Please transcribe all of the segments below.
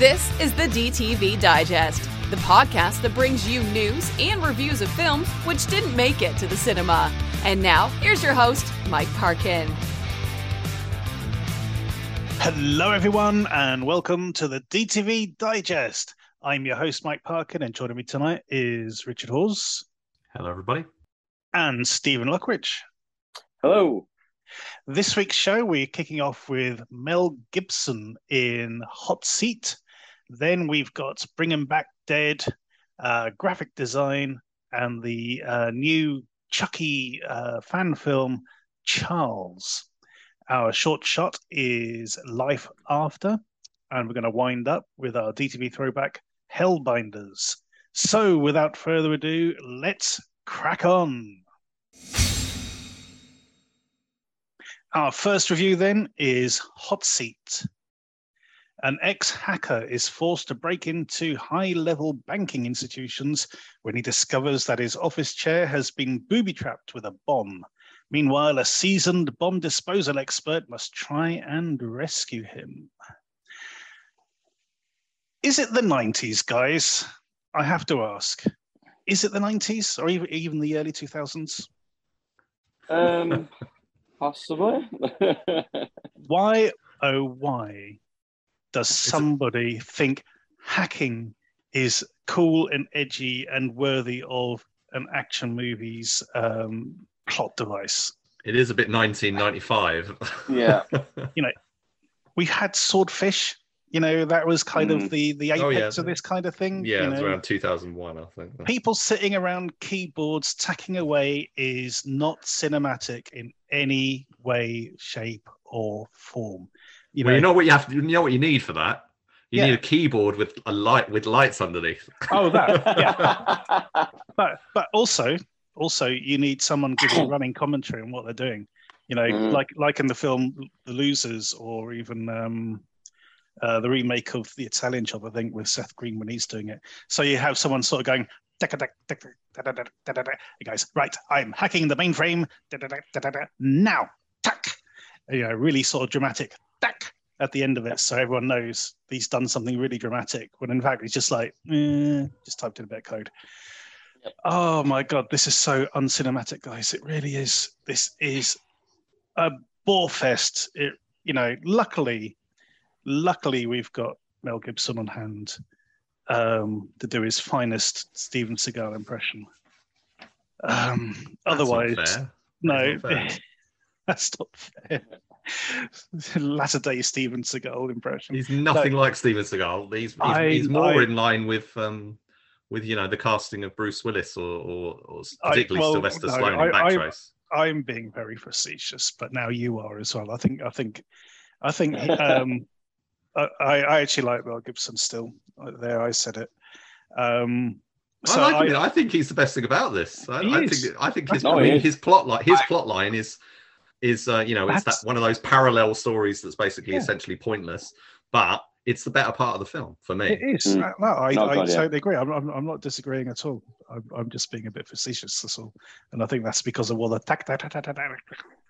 This is the DTV Digest, the podcast that brings you news and reviews of films which didn't make it to the cinema. And now, here's your host, Mike Parkin. Hello, everyone, and welcome to the DTV Digest. I'm your host, Mike Parkin, and joining me tonight is Richard Hawes Hello, everybody. and Stephen Lockridge. Hello. This week's show, we're kicking off with Mel Gibson in Hot Seat. Then we've got Bring Him Back Dead, uh, graphic design, and the uh, new Chucky uh, fan film, Charles. Our short shot is Life After, and we're going to wind up with our DTV throwback, Hellbinders. So, without further ado, let's crack on. Our first review then is Hot Seat. An ex hacker is forced to break into high level banking institutions when he discovers that his office chair has been booby trapped with a bomb. Meanwhile, a seasoned bomb disposal expert must try and rescue him. Is it the 90s, guys? I have to ask. Is it the 90s or even, the early 2000s? Um, possibly. why oh why does somebody think hacking is cool and edgy and worthy of an action movie's um, plot device It is a bit 1995. yeah. You know, we had swordfish you know that was kind of Mm. the the apex Oh, yeah. of this kind of thing yeah, you it was know? around 2001, I think. people sitting around keyboards tacking away is not cinematic in any way shape or form you well, know you know. what you have to, you know what you need for that? You Yeah. need a keyboard with a light with lights underneath. oh that yeah. But but also also you need someone giving running commentary on what they're doing. You know Mhm. like like in the film the losers or even um uh, the remake of the italian job i think with seth green when he's doing it. So you have someone sort of going he goes right i'm hacking the mainframe. Now tack. You know really sort of dramatic tack at the end of it so everyone knows he's done something really dramatic when in fact he's just like eh, just typed in a bit of code Yep. oh my god this is so uncinematic guys it really is this is a bore fest it you know luckily luckily we've got mel gibson on hand um to do his finest steven seagal impression um That's not otherwise fair. no That's not fair. that's not fair latter day steven seagal impression He's nothing like Steven Seagal. He's he's, I- he's more I- in line with um with you know the casting of Bruce Willis or or, or I- particularly well, Sylvester no, Stallone I- in I- Backtrace. I'm being very facetious, but now you are as well. I think, I think, I think. Um, I, I actually like Mel Gibson still. There, I said it. Um, so I like I, him. I think he's the best thing about this. I, I think I think his, I mean, his plot line his I- plot line is is uh, you know it's that one of those parallel stories that's basically Yeah. essentially pointless, but it's the better part of the film for me. it is. Mm. Uh, No, I, No, I God, yeah. totally agree. I'm, I'm, I'm not disagreeing at all. I'm, I'm just being a bit facetious. That's all. And I think that's because of all the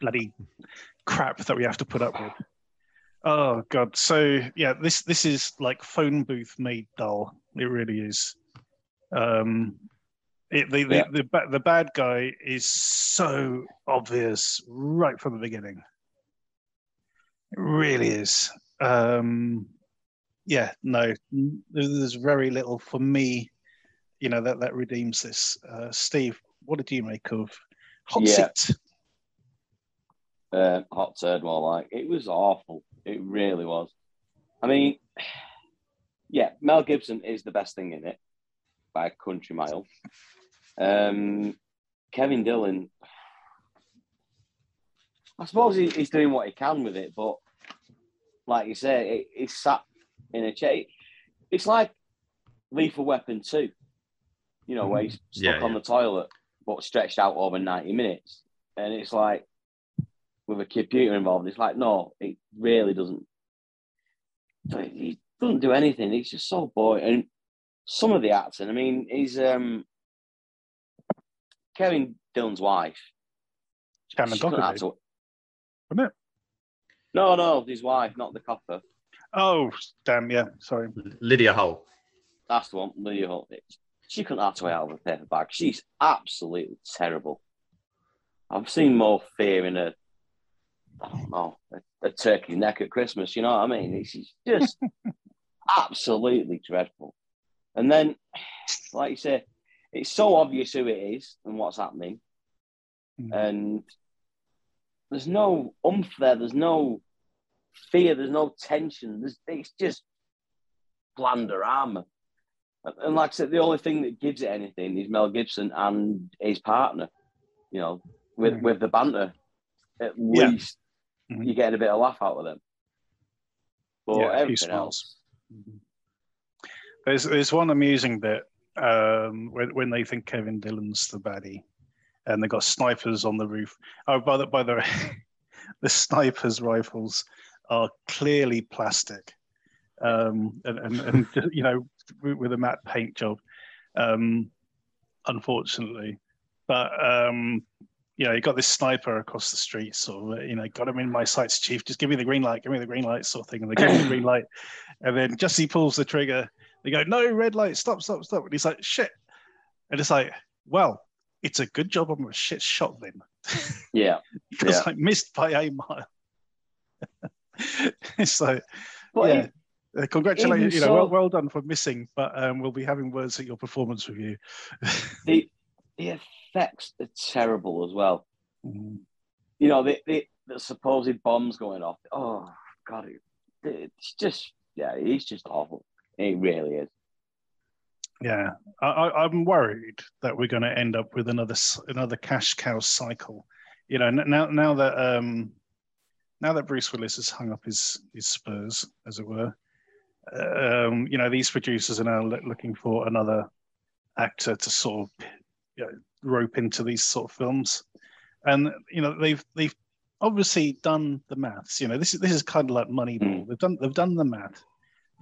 bloody crap that we have to put up with. Oh god. So yeah, this this is like phone booth made dull. It really is. Um, it, the, the, Yeah. the, ba- the bad guy is so obvious right from the beginning. It really is. Um, yeah, no, there's very little for me, you know, that, that redeems this. Uh, Steve, what did you make of Hot Yeah. Seat? uh, hot turd, more like. It was awful. It really was. I mean, yeah, Mel Gibson is the best thing in it by a country mile. Um, Kevin Dillon, I suppose he, he's doing what he can with it, but like you say, it, he's sat in a chair. It's like Lethal Weapon 2, you know, where he's stuck Yeah, on the toilet but stretched out over 90 minutes. And it's like, with a computer involved, it's like, no, it really doesn't. He doesn't do anything. He's just so boring. And some of the acting, I mean, he's um, Kevin Dillon's wife. Shannen She couldn't Doherty, act a- wasn't it? No, no, his wife, not the copper. Oh, damn, yeah, sorry. Lydia Hull. That's the one. Lydia Hull. She couldn't act her way out of a paper bag. She's absolutely terrible. I've seen more fear in a, I don't know, a, a turkey neck at Christmas. You know what I mean? She's just absolutely dreadful. And then, like you say, it's so obvious who it is and what's happening. Mm. And there's no umph there. There's no fear. There's no tension. There's, it's just blander armor. And, like I said, the only thing that gives it anything is Mel Gibson and his partner. You know, with Mm. with the banter, at Yeah. least Mhm. you're getting a bit of laugh out of them. But Yeah, everything else, There's there's one amusing bit um, when when they think Kevin Dillon's the baddie, and they've got snipers on the roof. Oh, by the by the the snipers' rifles are clearly plastic, um, and, and and you know with, a matte paint job, um, unfortunately. But um, you know, you got this sniper across the street, sort of, you know, got him in my sights, chief. Just give me the green light, give me the green light, sort of thing. And they give him the green light, and then just he pulls the trigger, they go, "No, red light, stop, stop, stop!" And he's like, "Shit!" And it's like, "Well, it's a good job I'm a shit shot then, yeah. because Yeah. I missed by a mile." so, But yeah. it- Uh, congratulations, you know, well, well done for missing, but um, we'll be having words at your performance review. the the effects are terrible as well. Mm. You know, the the, the supposed bombs going off. Oh God, it, it's just yeah, it's just awful. It really is. Yeah, I, I, I'm worried that we're going to end up with another another cash cow cycle. You know, now now that um, now that Bruce Willis has hung up his his spurs, as it were, um, you know, these producers are now looking for another actor to sort of you know, rope into these sort of films, and you know they've they've obviously done the maths. You know, this is this is kind of like Moneyball. Mm. They've done they've done the math.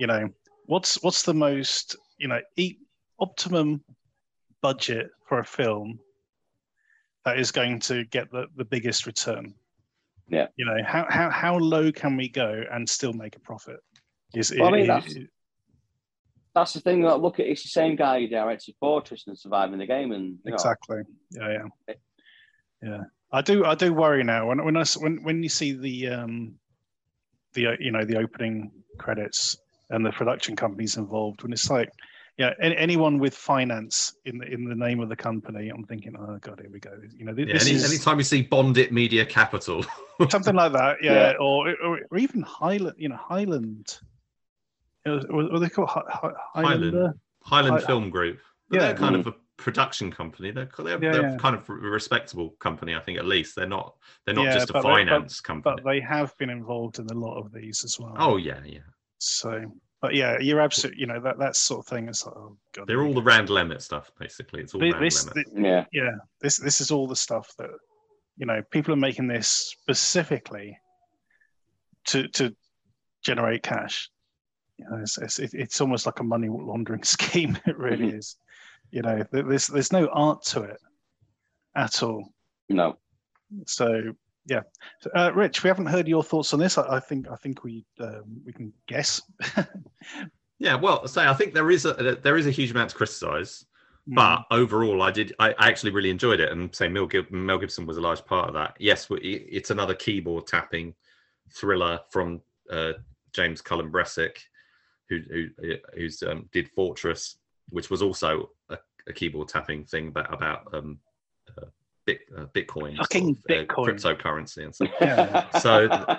You know, what's what's the most you know e- optimum budget for a film that is going to get the, the biggest return. Yeah. You know, how, how how low can we go and still make a profit? Is Well, I mean, that's- That's the thing. That look at it's the same guy who directed Fortress and surviving the game, and you know, exactly. Yeah, yeah. Yeah. I do I do worry now when when I when when you see the um the you know the opening credits and the production companies involved when it's like yeah any, anyone with finance in the in the name of the company I'm thinking oh god here we go you know th- Yeah, this any, is anytime you see Bondit Media Capital, something like that yeah, Yeah. Or, or or even Highland you know Highland you know, what what they call Hi- Hi- Highlander Highland I- Film Group, but Yeah. they're kind of mm. a production company. They're they're, Yeah, they're yeah. kind of a respectable company, I think. At least they're not they're not Yeah, just a but they- finance company. but they have been involved in a lot of these as well oh yeah, yeah. So but yeah you're absolutely, you know that that sort of thing is like oh god They're all the Randall Emmett stuff, basically. It's all Thi- Randall this, Emmett. thi- yeah, yeah this this is all the stuff that you know people are making this specifically to to generate cash you know it's, it's, it's almost like a money laundering scheme it really Mhm. is you know there's there's no art to it at all no. so yeah. Uh, rich we haven't heard your thoughts on this. I, I think i think we um, we can guess. Yeah, well, say I think there is a there is a huge amount to criticize, but overall, I did I, I actually really enjoyed it, and say Mel, Gib- Mel Gibson was a large part of that. Yes, it's another keyboard tapping thriller from uh, James Cullen Bressack, who who who's um, did Fortress, which was also a, a keyboard tapping thing but about um, uh, bit, uh, Bitcoin, Fucking uh, Bitcoin. cryptocurrency, and stuff Yeah. So-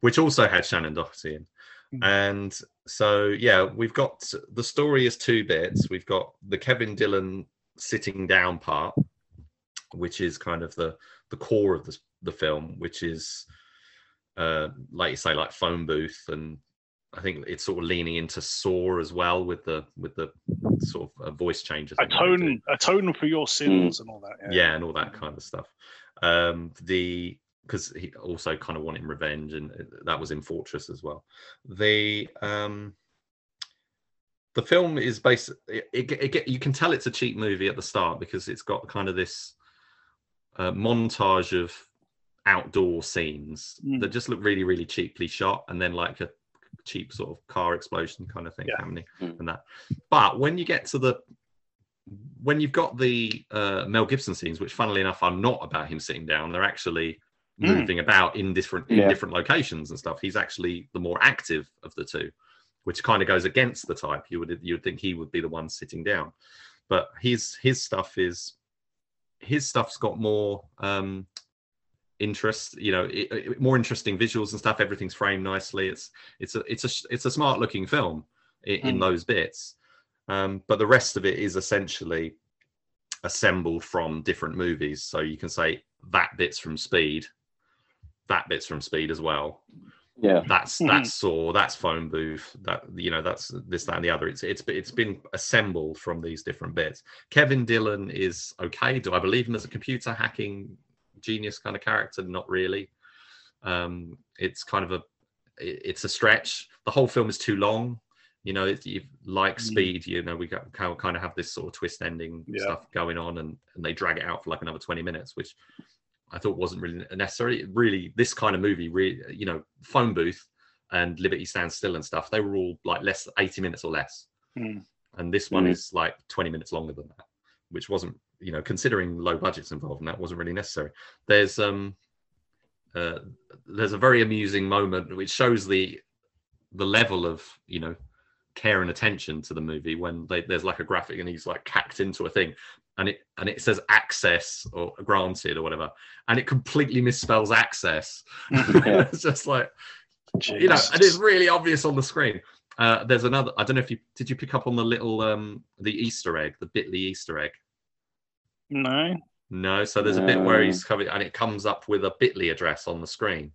which also had Shannen Doherty in. Mm. And so, yeah, we've got the story is two bits. We've got the Kevin Dillon sitting down part, which is kind of the the core of the the film, which is uh, like you say, like phone booth, and I think it's sort of leaning into Saw as well with the with the sort of uh, voice changes. that they do atone atone for your sins and all that yeah, and all that kind of stuff. Um, the because he also kind of wanted revenge, and uh, that was in Fortress as well. The um, the film is based. It, it, it, get- you can tell it's a cheap movie at the start because it's got kind of this uh, montage of outdoor scenes Mm. that just look really, really cheaply shot, and then like a cheap sort of car explosion kind of thing Yeah. happening Mm. and that. But when you get to the when you've got the uh, Mel Gibson scenes, which funnily enough are not about him sitting down, they're actually Mm. moving about in different in Yeah. different locations and stuff. He's actually the more active of the two, which kind of goes against the type. You would you would think he would be the one sitting down, but his his stuff is his stuff's got more um interest you know it, it- more interesting visuals and stuff. Everything's framed nicely. It's it's a it's a it's a smart looking film in, in Mm. those bits. Um but the rest of it is essentially assembled from different movies. So you can say that bit's from speed that bit's from speed as well. Yeah. that's Mhm. that's saw that's phone booth that you know that's this that and the other. It's it's it's been assembled from these different bits. Kevin dillon is okay. Do i believe him as a computer hacking genius kind of character not really um it's kind of a it's a stretch the whole film is too long you know it's, you like Mm. speed you know we got kind of have this sort of twist ending Yeah. stuff going on and and they drag it out for like another 20 minutes which I thought wasn't really necessary. Really, this kind of movie, really, you know, phone booth and Liberty Stands Still and stuff, they were all like less 80 minutes or less. Hmm. And this one Mhm. is like 20 minutes longer than that, which wasn't, you know, considering low budgets involved, and that wasn't really necessary. There's um uh there's a very amusing moment which shows the the level of, you know, care and attention to the movie when they, there's like a graphic and he's like hacked into a thing and it and it says access or granted or whatever and it completely misspells access Yeah. it's just like you know and it's really obvious on the screen uh there's another i don't know if you did you pick up on the little um the easter egg the bitly easter egg no. no so there's a bit where he's coming and it comes up with a bitly address on the screen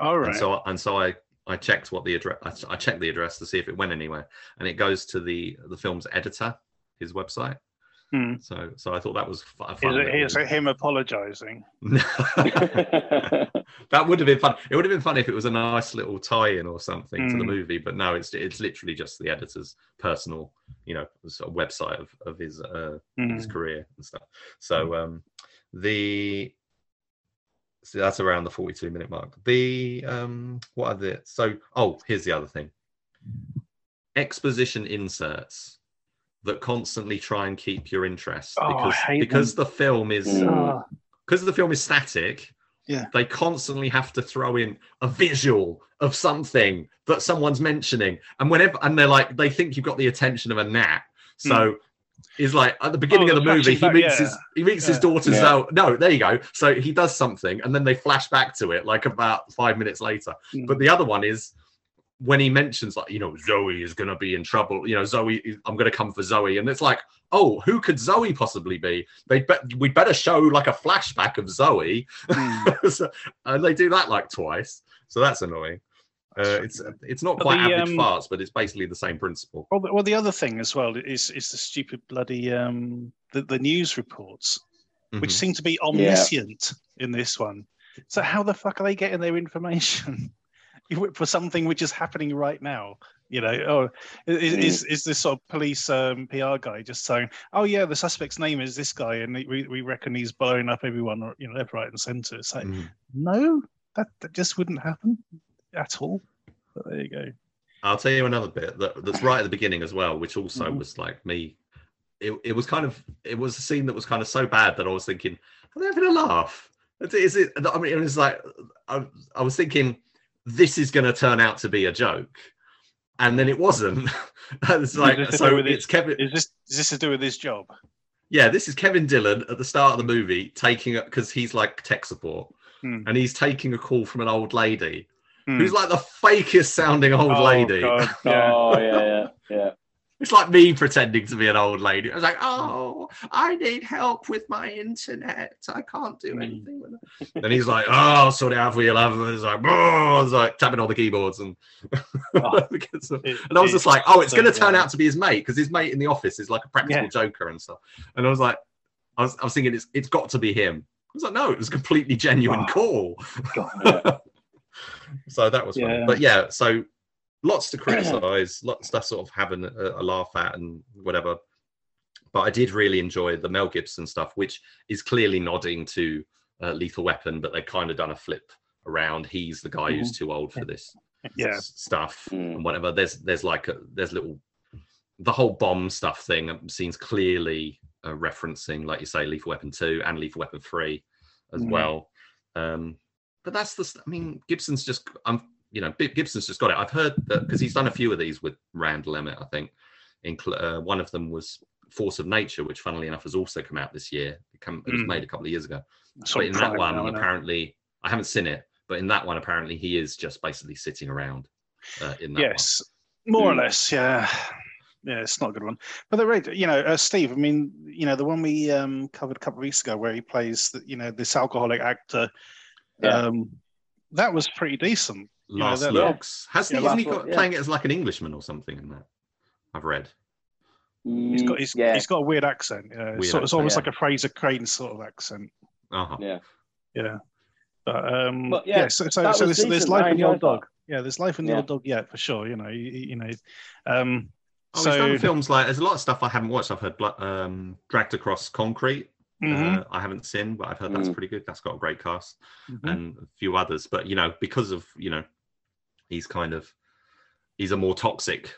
All right. and so and so i i checked what the address I, I checked the address to see if it went anywhere and it goes to the the film's editor his website Hmm. so so i thought that was fu- a Is fun it, little- it him apologising? that would have been fun. It would have been fun if it was a nice little tie-in or something to the Mm. movie, but no, it's it's literally just the editor's personal, you know, sort of website of, of his uh, his Hmm. career and stuff. So um, the so that's around the 42 minute mark. The um, what are the so oh here's the other thing. Exposition inserts that constantly try and keep your interest Oh, I because hate because the film is Mm. Ah, because the film is static Yeah. they constantly have to throw in a visual of something that someone's mentioning and whenever and they're like they think you've got the attention of a gnat so he's like at the beginning. Oh, of the the movie he meets yeah. his he meets his Yeah. daughter Yeah. Zoe. No, there you go. So he does something, and then they flash back to it like about five minutes later. Mm. But the other one is when he mentions like you know Zoe is gonna be in trouble. You know Zoe, I'm gonna come for Zoe, and it's like oh who could Zoe possibly be? They bet we better show like a flashback of Zoe, hmm. so, and they do that like twice. So that's annoying. Uh, it's it's not quite the, average um, farts, but it's basically the same principle. Well, the, well, the other thing as well is is the stupid bloody um the, the news reports, which Mhm. seem to be omniscient in this one. So how the fuck are they getting their information for something which is happening right now? You know, oh, is, is, is this sort of police um, PR guy just saying, "Oh yeah, the suspect's name is this guy, and we, we reckon he's blowing up everyone, you know, left, right, and centre." It's like, Mhm. no, that, that just wouldn't happen at all. But there you go. I'll tell you another bit that, that's right at the beginning as well, which also Mhm. was like me. It, it was kind of it was a scene that was kind of so bad that I was thinking, are they having a laugh? Is it? I mean, it was like I, I was thinking this is going to turn out to be a joke, and then it wasn't. it's like Is so with it's it? Kevin. Is this is this to do with his job? Yeah, this is Kevin Dillon at the start of the movie taking it because he's like tech support, Hmm. and he's taking a call from an old lady Hmm. who's like the fakest sounding old Oh, lady. God, yeah. Oh yeah, yeah, yeah. It's like me pretending to be an old lady. I was like, oh, I need help with my internet. I can't do Mm. anything with it. And he's like, oh, I'll sort it out for you, love. And it's like, oh, it's like tapping on the keyboards. And, Oh. It- and I was just like, oh, it's going to turn out to be his mate because his mate in the office is like a practical Yeah. joker and stuff. And I was like, I was, I was thinking, it's, it's got to be him. I was like, no, it was a completely genuine Oh. call. Yeah. so that was fun. Yeah. But yeah, so lots to criticize, lots of stuff sort of having a, a laugh at and whatever. But I did really enjoy the Mel Gibson stuff, which is clearly nodding to uh, Lethal Weapon, but they've kind of done a flip around. He's the guy who's too old for this. Yeah. stuff Mm. and whatever. There's there's like a, there's little the whole bomb stuff thing um, seems clearly uh, referencing, like you say, Lethal Weapon two and Lethal Weapon three as Mm. well. Um, but that's the I mean, Gibson's just I'm you know Gibson's just got it. I've heard that because he's done a few of these with Randall Emmett, I think. Incl- uh, one of them was Force of Nature, which funnily enough has also come out this year. It, come, it was Mm. made a couple of years ago but in that one, now, apparently, I haven't seen it, but in that one, apparently, he is just basically sitting around. Uh, in that yes, more or Mm. less. Yeah, yeah, it's not a good one. But the you know, uh, Steve. I mean, you know, the one we um, covered a couple of weeks ago, where he plays, the, you know, this alcoholic actor. Yeah. Um, that was pretty decent. One. you know, Last that- looks. Has Yeah, he, isn't he got Look, yeah. playing it as like an Englishman or something in that? I've read. He's got, he's, Mm, yeah, he's got a weird accent. Yeah, Weird it's, sort- it's accent, almost yeah. like a Frasier Crane sort of accent. Uh-huh. yeah. Yeah, but um, But, yeah, yeah, so so, so was there's, there's life in the old enjoyed that. dog. Yeah, there's life in the Yeah. old dog. Yeah, for sure. You know, you, you know, um, Oh, so he's done films like there's a lot of stuff I haven't watched. I've heard um, Dragged Across Concrete. mhm, Uh, I haven't seen, but I've heard that's Mm. pretty good. That's got a great cast. mhm. and a few others. But you know, because of you know, he's kind of he's a more toxic,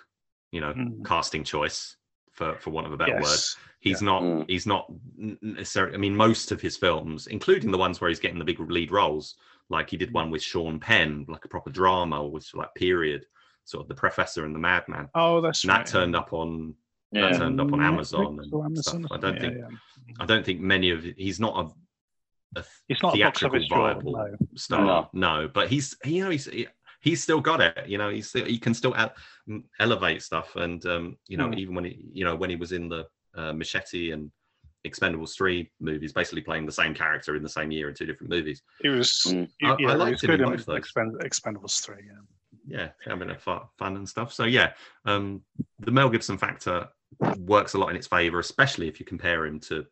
you know, Mm. casting choice for for want of a better word. He's Yeah. not Mm. he's not necessarily. I mean, most of his films, including the ones where he's getting the big lead roles, like he did one with Sean Penn, like a proper drama, with like period, sort of the Professor and the Madman. Oh, that's And right. that turned up on that turned up on Amazon and Amazon stuff. I don't something, think yeah, yeah. I don't think many of he's not a, a It's not a box theatrical office draw. viable No. star. No. but he's you know he's he- he's still got it. You know, he's still, he can still ele- elevate stuff, and um, you know, Mm. even when he you know when he was in the uh, Machete and Expendables three movies, basically playing the same character in the same year in two different movies. It was. Mm. Yeah, I- I yeah, it liked was him in good in both those. Expend- Expendables three. Yeah. Yeah, having a fu- fun and stuff. So yeah, um, the Mel Gibson factor works a lot in its favor, especially if you compare him to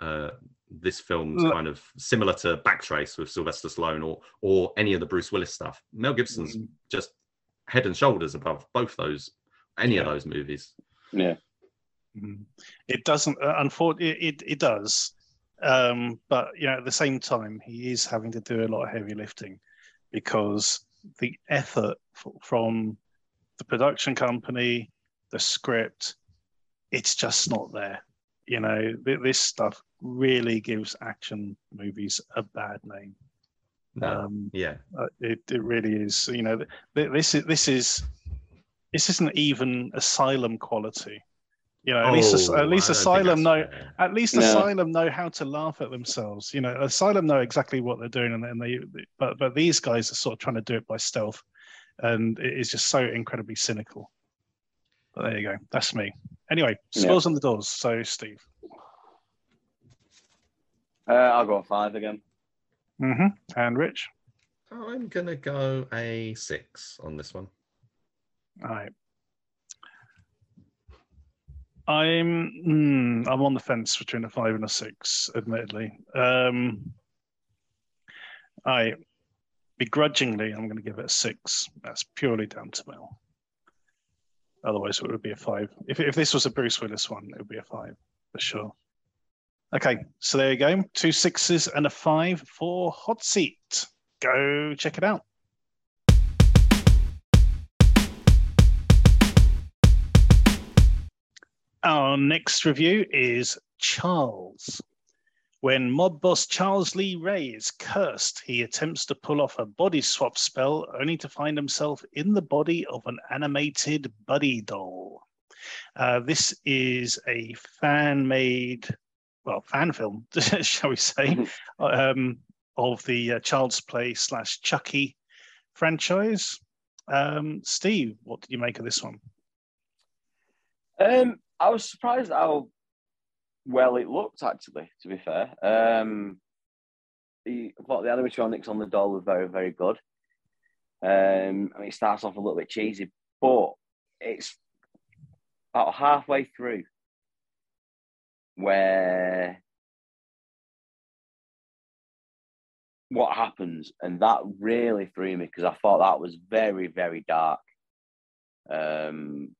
uh, this film's Look- kind of similar to Backtrace with Sylvester Stallone or or any of the Bruce Willis stuff. Mel Gibson's Mm. just head and shoulders above both those, any of those movies. Yeah. Mhm. It doesn't. Uh, unfortunately, it, it does. Um, but you know, at the same time, he is having to do a lot of heavy lifting because the effort f- from the production company, the script, it's just not there. You know, th- this stuff really gives action movies a bad name. Um, Yeah, uh, it, it really is. You know, th- th- this is this is this isn't even asylum quality. You know, at least Oh, at least I don't think asylum know fair. at least No. asylum know how to laugh at themselves. You know, asylum know exactly what they're doing, and, and they but but these guys are sort of trying to do it by stealth, and it is just so incredibly cynical. But there you go. That's me. Anyway, Yeah. on the doors. So Steve. Uh, I'll go a five again. hmm And Rich. I'm gonna go a six on this one. All right. I'm hmm, I'm on the fence between a five and a six, admittedly. Um, I begrudgingly I'm going to give it a six. That's purely down to Mel. Otherwise, it would be a five. If if this was a Bruce Willis one, it would be a five for sure. Okay, so there you go. Two sixes and a five for Hot Seat. Go check it out. Our next review is Charles. When mob boss Charles Lee Ray is cursed, he attempts to pull off a body swap spell only to find himself in the body of an animated buddy doll. Uh, this is a fan made, well, fan film, shall we say, um, of the uh, Child's Play slash Chucky franchise. Um, Steve, what did you make of this one? Um, I was surprised how well it looked. Actually, to be fair, um, the, I thought the animatronics on the doll were very, very good. Um, I mean, it starts off a little bit cheesy, but it's about halfway through where what happens, and that really threw me because I thought that was very, very dark. Um,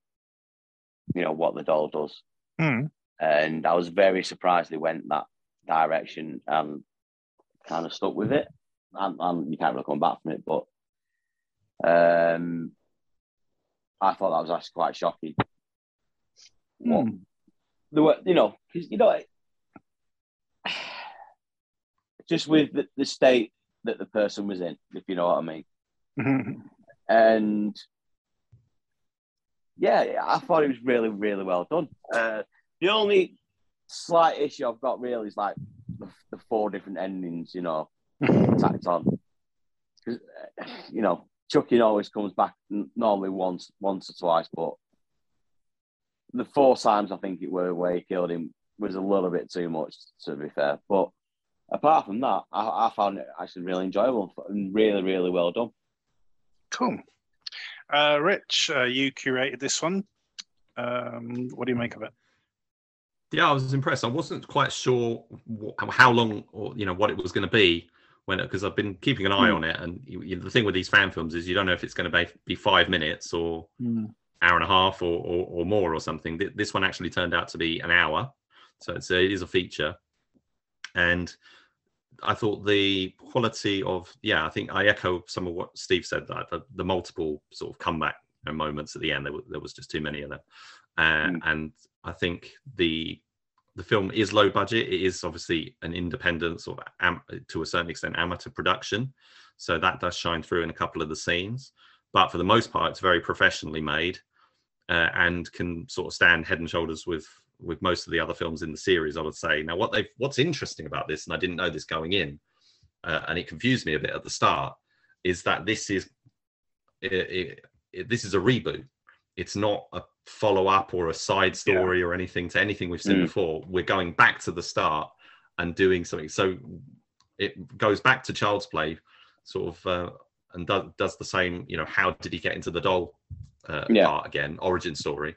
you know what the doll does, Hmm. and I was very surprised they went that direction and kind of stuck with it. And, and you can't really come back from it, but Um, I thought that was actually quite shocking. What, the way, you know, because you know, just with the, the state that the person was in, if you know what I mean. Mm-hmm. And yeah, I thought it was really, really well done. Uh, the only slight issue I've got really is like the, the four different endings, you know, mm-hmm. tacked on. Because, uh, you know, Chucky always comes back n- normally once, once or twice, but the four times I think it were where he killed him was a little bit too much, to be fair. But apart from that, I, I found it actually really enjoyable and really, really well done. Cool. Uh, Rich, uh, you curated this one. Um, what do you make of it? Yeah, I was impressed. I wasn't quite sure wh- how long or you know what it was going to be when because I've been keeping an eye Hmm. on it, and you, you, the thing with these fan films is you don't know if it's going to be, be five minutes or hour and a half or, or, or more or something. This one actually turned out to be an hour, so it's a, it is a feature, and I thought the quality of yeah, I think I echo some of what Steve said that the, the multiple sort of comeback moments at the end there, were, there was just too many of them, uh, Mm. and I think the the film is low budget. It is obviously an independent sort of am- to a certain extent amateur production, so that does shine through in a couple of the scenes. But for the most part, it's very professionally made uh, and can sort of stand head and shoulders with with most of the other films in the series. I would say. Now, what they what's interesting about this, and I didn't know this going in, uh, and it confused me a bit at the start, is that this is it, it, it- this is a reboot. It's not a follow up or a side story or anything to anything we've seen Mm. before. We're going back to the start and doing something. So it goes back to Child's Play, sort of, uh, and does does the same. You know, how did he get into the doll uh, Yeah. part again? Origin story.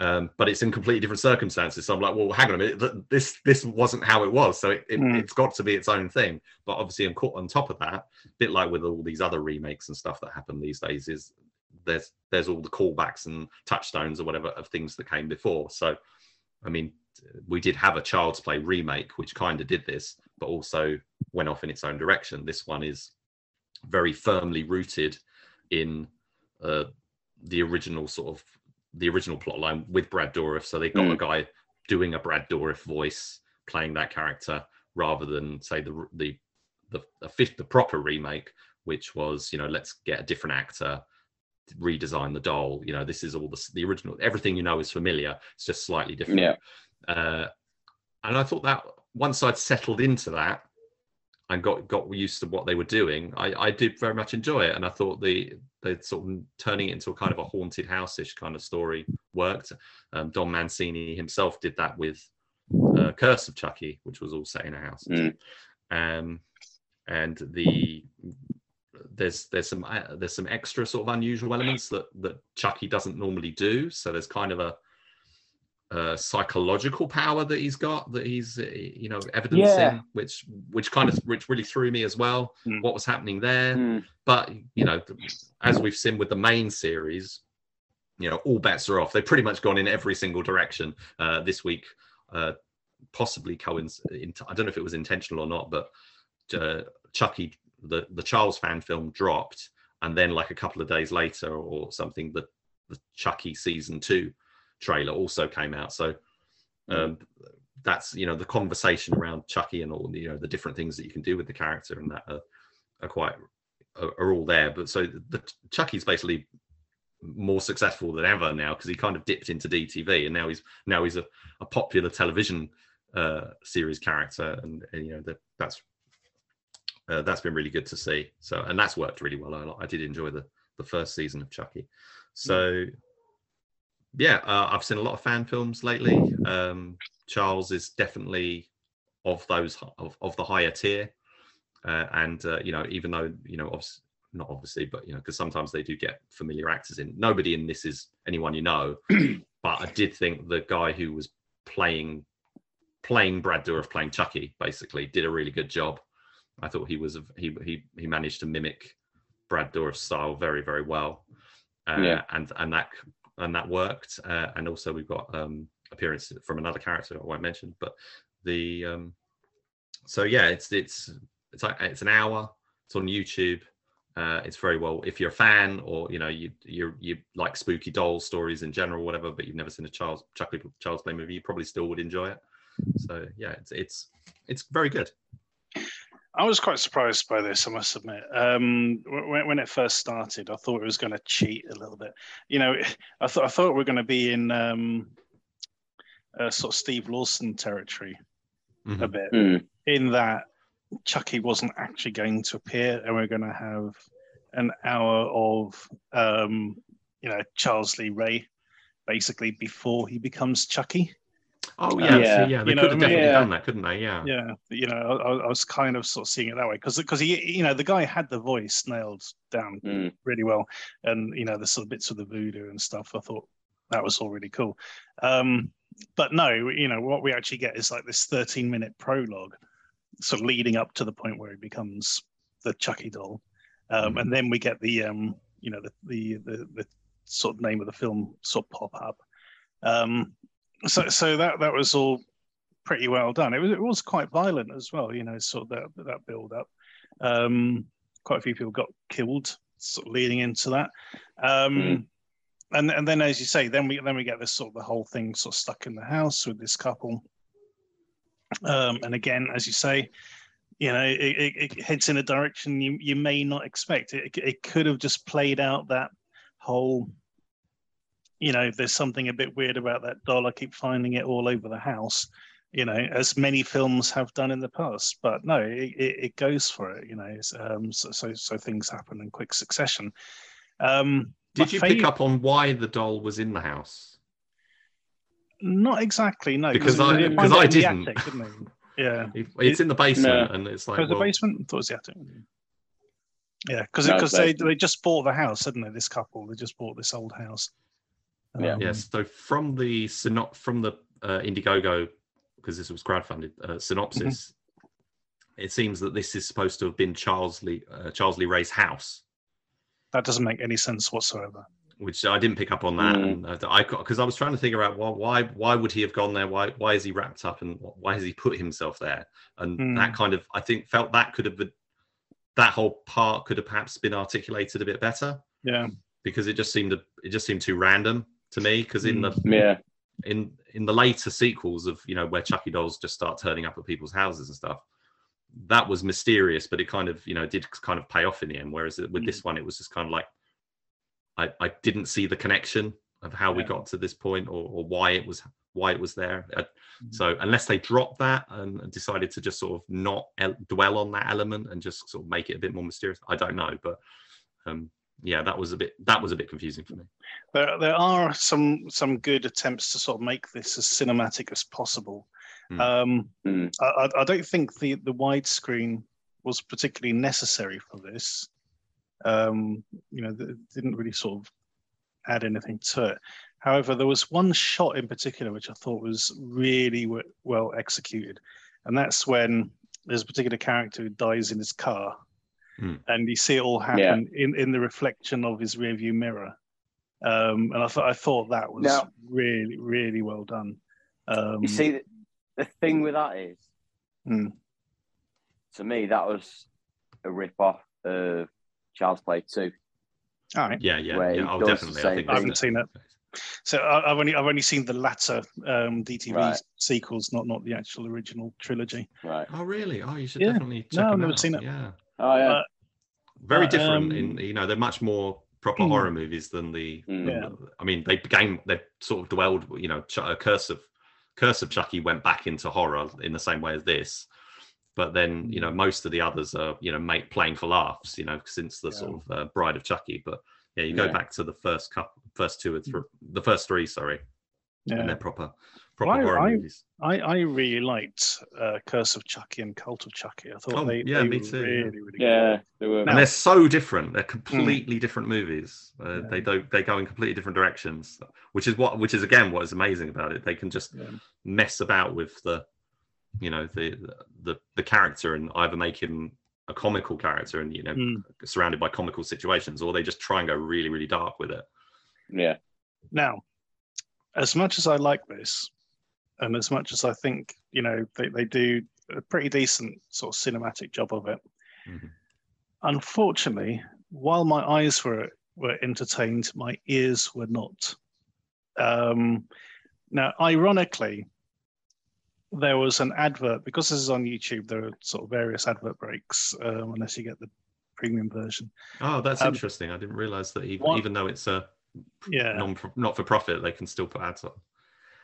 Um, but it's in completely different circumstances. So I'm like, well, hang on a minute. This this wasn't how it was. So it, it, Mm. it's got to be its own thing. But obviously, i'm caught on top of that, a bit like with all these other remakes and stuff that happen these days, is there's there's all the callbacks and touchstones or whatever of things that came before. So, I mean, we did have a Child's Play remake, which kind of did this, but also went off in its own direction. This one is very firmly rooted in uh, the original sort of the original plot line with Brad Dourif. So they got a Mm. guy doing a Brad Dourif voice, playing that character, rather than say the the the, the fifth the proper remake, which was you know let's get a different actor, redesign the doll. You know this is all the the original. Everything you know is familiar. It's just slightly different. Yeah. Uh, and I thought that once I'd settled into that and got got used to what they were doing, I, I did very much enjoy it. And I thought the the sort of turning it into a kind of a haunted house-ish kind of story worked. Um, Don Mancini himself did that with uh, Curse of Chucky, which was all set in a house. Mm. Um, and the there's there's some uh, there's some extra sort of unusual elements that that Chucky doesn't normally do. So there's kind of a uh, psychological power that he's got that he's uh, you know evidencing Yeah. which which kind of which really threw me as well Mm. what was happening there Mm. but you know as we've seen with the main series you know all bets are off they've pretty much gone in every single direction uh, this week uh, possibly coinc- i don't know if it was intentional or not but uh, chucky the the charles fan film dropped and then like a couple of days later or something the the chucky season two trailer also came out. So um, that's you know the conversation around chucky and all you know the different things that you can do with the character and that are, are quite are, are all there. But so the chucky's basically more successful than ever now because he kind of dipped into dtv and now he's now he's a, a popular television uh series character and, and you know that that's uh, that's been really good to see. So and that's worked really well. I, I did enjoy the the first season of chucky. So yeah uh, i've seen a lot of fan films lately. Um charles is definitely of those of, of the higher tier. Uh, and uh, you know even though you know obviously not obviously but you know because sometimes they do get familiar actors in. Nobody in this is anyone you know. But i did think the guy who was playing playing brad dourif playing chucky basically did a really good job. I thought he was he he he managed to mimic brad dourif's style very very well. Uh, Yeah. and and that and that worked uh, and also we've got um appearance from another character i won't mention but the um so yeah it's it's it's it's an hour it's on youtube Uh, it's very well if you're a fan or you know you you you like spooky doll stories in general, whatever, but you've never seen a Charles Chucky Child's Play movie, you probably still would enjoy it. So yeah, it's it's it's very good. I was quite surprised by this, I must admit. Um, when, when it first started, I thought it was going to cheat a little bit. You know, I thought I thought we are going to be in um, uh, sort of Steve Lawson territory Mhm. a bit, Mm. in that Chucky wasn't actually going to appear, and we're going to have an hour of, um, you know, Charles Lee Ray, basically before he becomes Chucky. Oh yeah, Yeah. so, yeah. They You know could have what I mean? definitely Yeah. done that, couldn't they? Yeah. Yeah, you know, I, I was kind of sort of seeing it that way because because he, you know, the guy had the voice nailed down Mm. really well, and you know, the sort of bits of the voodoo and stuff. I thought that was all really cool. Um, but no, you know, what we actually get is like this 13 minute prologue, sort of leading up to the point where he becomes the Chucky doll, um, Mhm. and then we get the, um, you know, the, the the the sort of name of the film sort of pop up. Um, so so that that was all pretty well done. It was it was quite violent as well, you know, sort of that that build up. Um, quite a few people got killed, sort of leading into that. Um, Mm. And and then, as you say, then we then we get this sort of the whole thing sort of stuck in the house with this couple. Um, and again, as you say, you know, it, it, it heads in a direction you, you may not expect. It, it could have just played out that whole, you know, there's something a bit weird about that doll. I keep finding it all over the house, you know, as many films have done in the past. But no, it, it, it goes for it, you know. It's, Um, so, so so things happen in quick succession. Um, Did you fav- pick up on why the doll was in the house? Not exactly, no. Because I- because it I in the didn't. attic, didn't they? Yeah. It- It's in the basement, No. and it's like was the basement? I thought it was the attic. Yeah, because No, because it's they, they just bought the house, didn't they? This couple, they just bought this old house. Yeah. Um, Yes. So from the synop from the uh, Indiegogo, because this was crowdfunded uh, synopsis, it seems that this is supposed to have been Charles Lee uh, Charles Lee Ray's house, That doesn't make any sense whatsoever. which I didn't pick up on that, Mm. and uh, I because I was trying to figure out why why why would he have gone there? Why why is he wrapped up and why has he put himself there? And Mm. that kind of I think felt that could have been that whole part could have perhaps been articulated a bit better Yeah. because it just seemed it just seemed too random to me because in the Yeah. in in the later sequels of you know where Chucky dolls just start turning up at people's houses and stuff, that was mysterious, but it kind of you know did kind of pay off in the end. Whereas with this one, it was just kind of like I I didn't see the connection of how we got to this point or, or why it was why it was there. Mhm. So unless they dropped that and decided to just sort of not el- dwell on that element and just sort of make it a bit more mysterious, I don't know, but. Um, yeah, that was a bit that was a bit confusing for me. There, there are some some good attempts to sort of make this as cinematic as possible. Hmm. Um, Mm. I, I- I don't think the the widescreen was particularly necessary for this. Um, you know, it didn't really sort of add anything to it. However, there was one shot in particular which I thought was really w- well executed, and that's when there's a particular character who dies in his car, Hmm. and you see it all happen in, in the reflection of his rearview mirror. Um, and I thought I thought that was Now- really really well done. Um, You see, the, the thing with that is, Mm. to me, that was a rip off of Child's Play 2. all right. Yeah, yeah, Where yeah. Oh, definitely. I think I haven't the- seen it. So I, I've only I've only seen the latter um, DTV Right. sequels, not not the actual original trilogy. Right. Oh, really? Oh, you should Yeah. definitely check No, I've never out. seen it. Yeah, Oh, yeah. Uh, very But, different. um, in you know, they're much more proper Mm. horror movies than the. Than Yeah. the- I mean, they became they sort of dwelled. You know, Ch- uh, Curse of Curse of Chucky went back into horror in the same way as this. But then, you know, most of the others are, you know, make playing for laughs. You know, since the Yeah. sort of uh, Bride of Chucky. But yeah, you go Yeah. back to the first couple, first two or three, the first three, sorry, and they're proper, proper Well, I- horror I- movies. I, I really liked uh, Curse of Chucky and Cult of Chucky. I thought Oh, they, yeah, they me were too, yeah. really really good. Yeah. They were. Now- and they're so different they're completely different movies uh, Yeah. they don't they go in completely different directions which is what which is again what is amazing about it they can just Yeah. mess about with the you know the the the character and either make him a comical character and you know Mm. surrounded by comical situations or they just try and go really really dark with it Yeah. Now, as much as I like this, and as much as I think you know they, they do a pretty decent sort of cinematic job of it, Mhm. unfortunately, while my eyes were were entertained, my ears were not. Um, now, ironically, there was an advert because this is on YouTube. There are sort of various advert breaks, um, unless you get the premium version. Oh, that's Um, interesting. I didn't realize that even, what- even though it's a Yeah, non not for profit, they can still put ads on.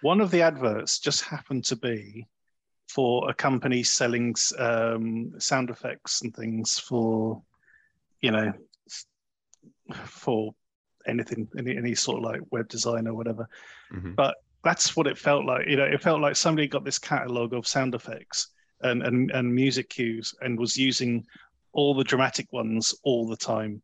One of the adverts just happened to be for a company selling um, sound effects and things for, you know, for anything, any, any sort of like web design or whatever. Mhm. That's what it felt like. You know, it felt like somebody got this catalog of sound effects and, and, and music cues and was using all the dramatic ones all the time.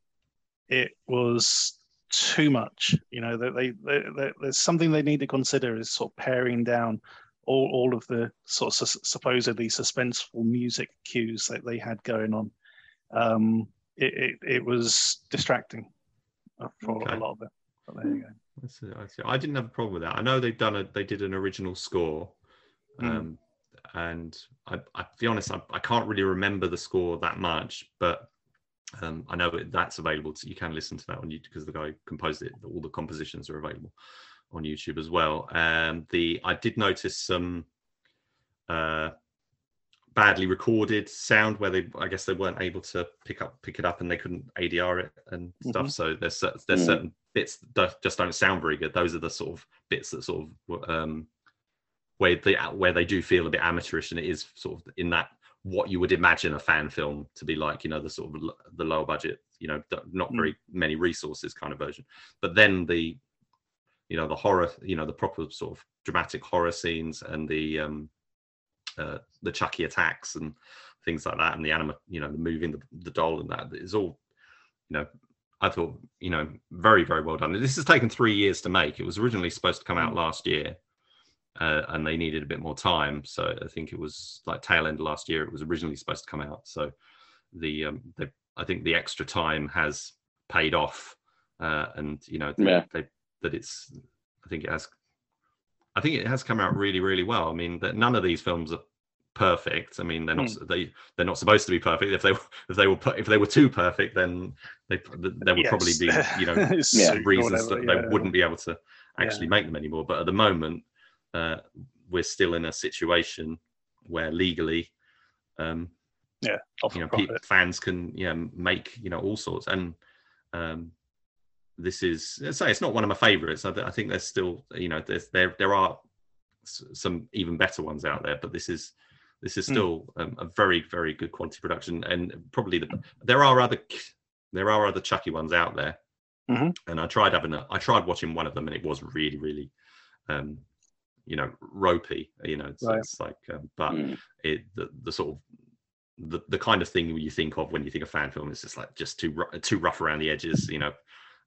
It was too much. You know, they, they, they, they, there's something they need to consider is sort of paring down all, all of the sort of sus- supposedly suspenseful music cues that they had going on. Um, it, it, it was distracting for Okay. a lot of it. But there you go. I see. I didn't have a problem with that. I know they've done a they did an original score, Mm. um, and I, I to be honest, I, I can't really remember the score that much, but um, I know that's available. To, you can listen to that on YouTube because the guy composed it. All the compositions are available on YouTube as well. Um, the I did notice some uh, badly recorded sound where they I guess they weren't able to pick up pick it up and they couldn't ADR it and stuff. Mhm. So there's there's Mm. certain bits that just don't sound very good. Those are the sort of bits that sort of um, where they where they do feel a bit amateurish, and it is sort of in that what you would imagine a fan film to be like. You know, the sort of l- the lower budget, you know, not Mm. very many resources kind of version. But then the you know the horror, you know, the proper sort of dramatic horror scenes and the um, uh, the Chucky attacks and things like that, and the anima, you know, the moving the, the doll and that is all, you know, I thought, you know, very very well done. This has taken three years to make. It was originally supposed to come out last year, uh, and they needed a bit more time. So I think it was like tail end of last year. It was originally supposed to come out. So the um, the I think the extra time has paid off, uh, and you know, Yeah. they, that it's. I think it has. I think it has come out really, really well. I mean, that none of these films are perfect. I mean, they're not they they're not supposed to be perfect. If they were- if they were if they were too perfect, then they there would probably be you know Yeah. reasons whatever, that yeah. they wouldn't be able to actually make them anymore. But at the moment, uh, we're still in a situation where legally, um, Off you know, fans can you know make you know all sorts. And um, this is let's say it's not one of my favorites. I, I think there's still you know there's there there are some even better ones out there, but this is this is Mm. still um, a very very good quality production and probably the there are other there are other Chucky ones out there Mhm. and I tried having a I tried watching one of them and it was really really um you know ropey you know it's, Right. it's like um, but Mm. it the, the sort of the, the kind of thing you think of when you think of fan film is just like just too too rough around the edges you know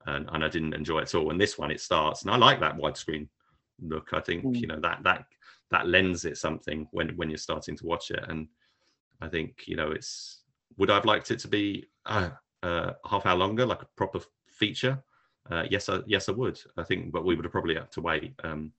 and, and I didn't enjoy it at all and this one it starts and I like that widescreen look I think Mm. you know that that that lends it something when when you're starting to watch it and I think you know it's would I've liked it to be uh, uh, half hour longer like a proper feature uh, yes I, yes I would I think but we would have probably had to wait um,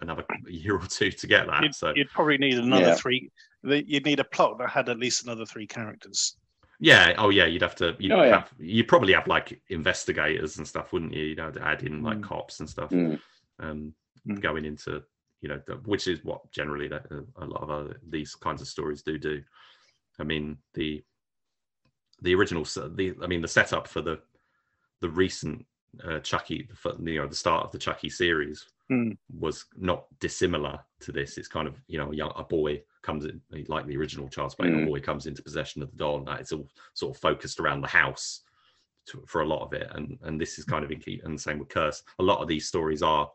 another year or two to get that You'd, so you'd probably need another Yeah. three. You'd need a plot that had at least another three characters. Yeah. Oh, yeah. You'd have to. You'd Oh, yeah. have. You'd probably have like investigators and stuff, wouldn't you? You know, to add in like Mm. cops and stuff, Mm. um, Mm. going into you know, the, which is what generally that, uh, a lot of other, these kinds of stories do do. I mean, the the original, the I mean, the setup for the the recent uh, Chucky, the, you know, the start of the Chucky series Mm. was not dissimilar to this. It's kind of you know a young a boy comes in like the original Child's Play. A Mm. boy comes into possession of the doll, and that it's all sort of focused around the house to, for a lot of it. And and this is kind of in key. And the same with Curse. A lot of these stories are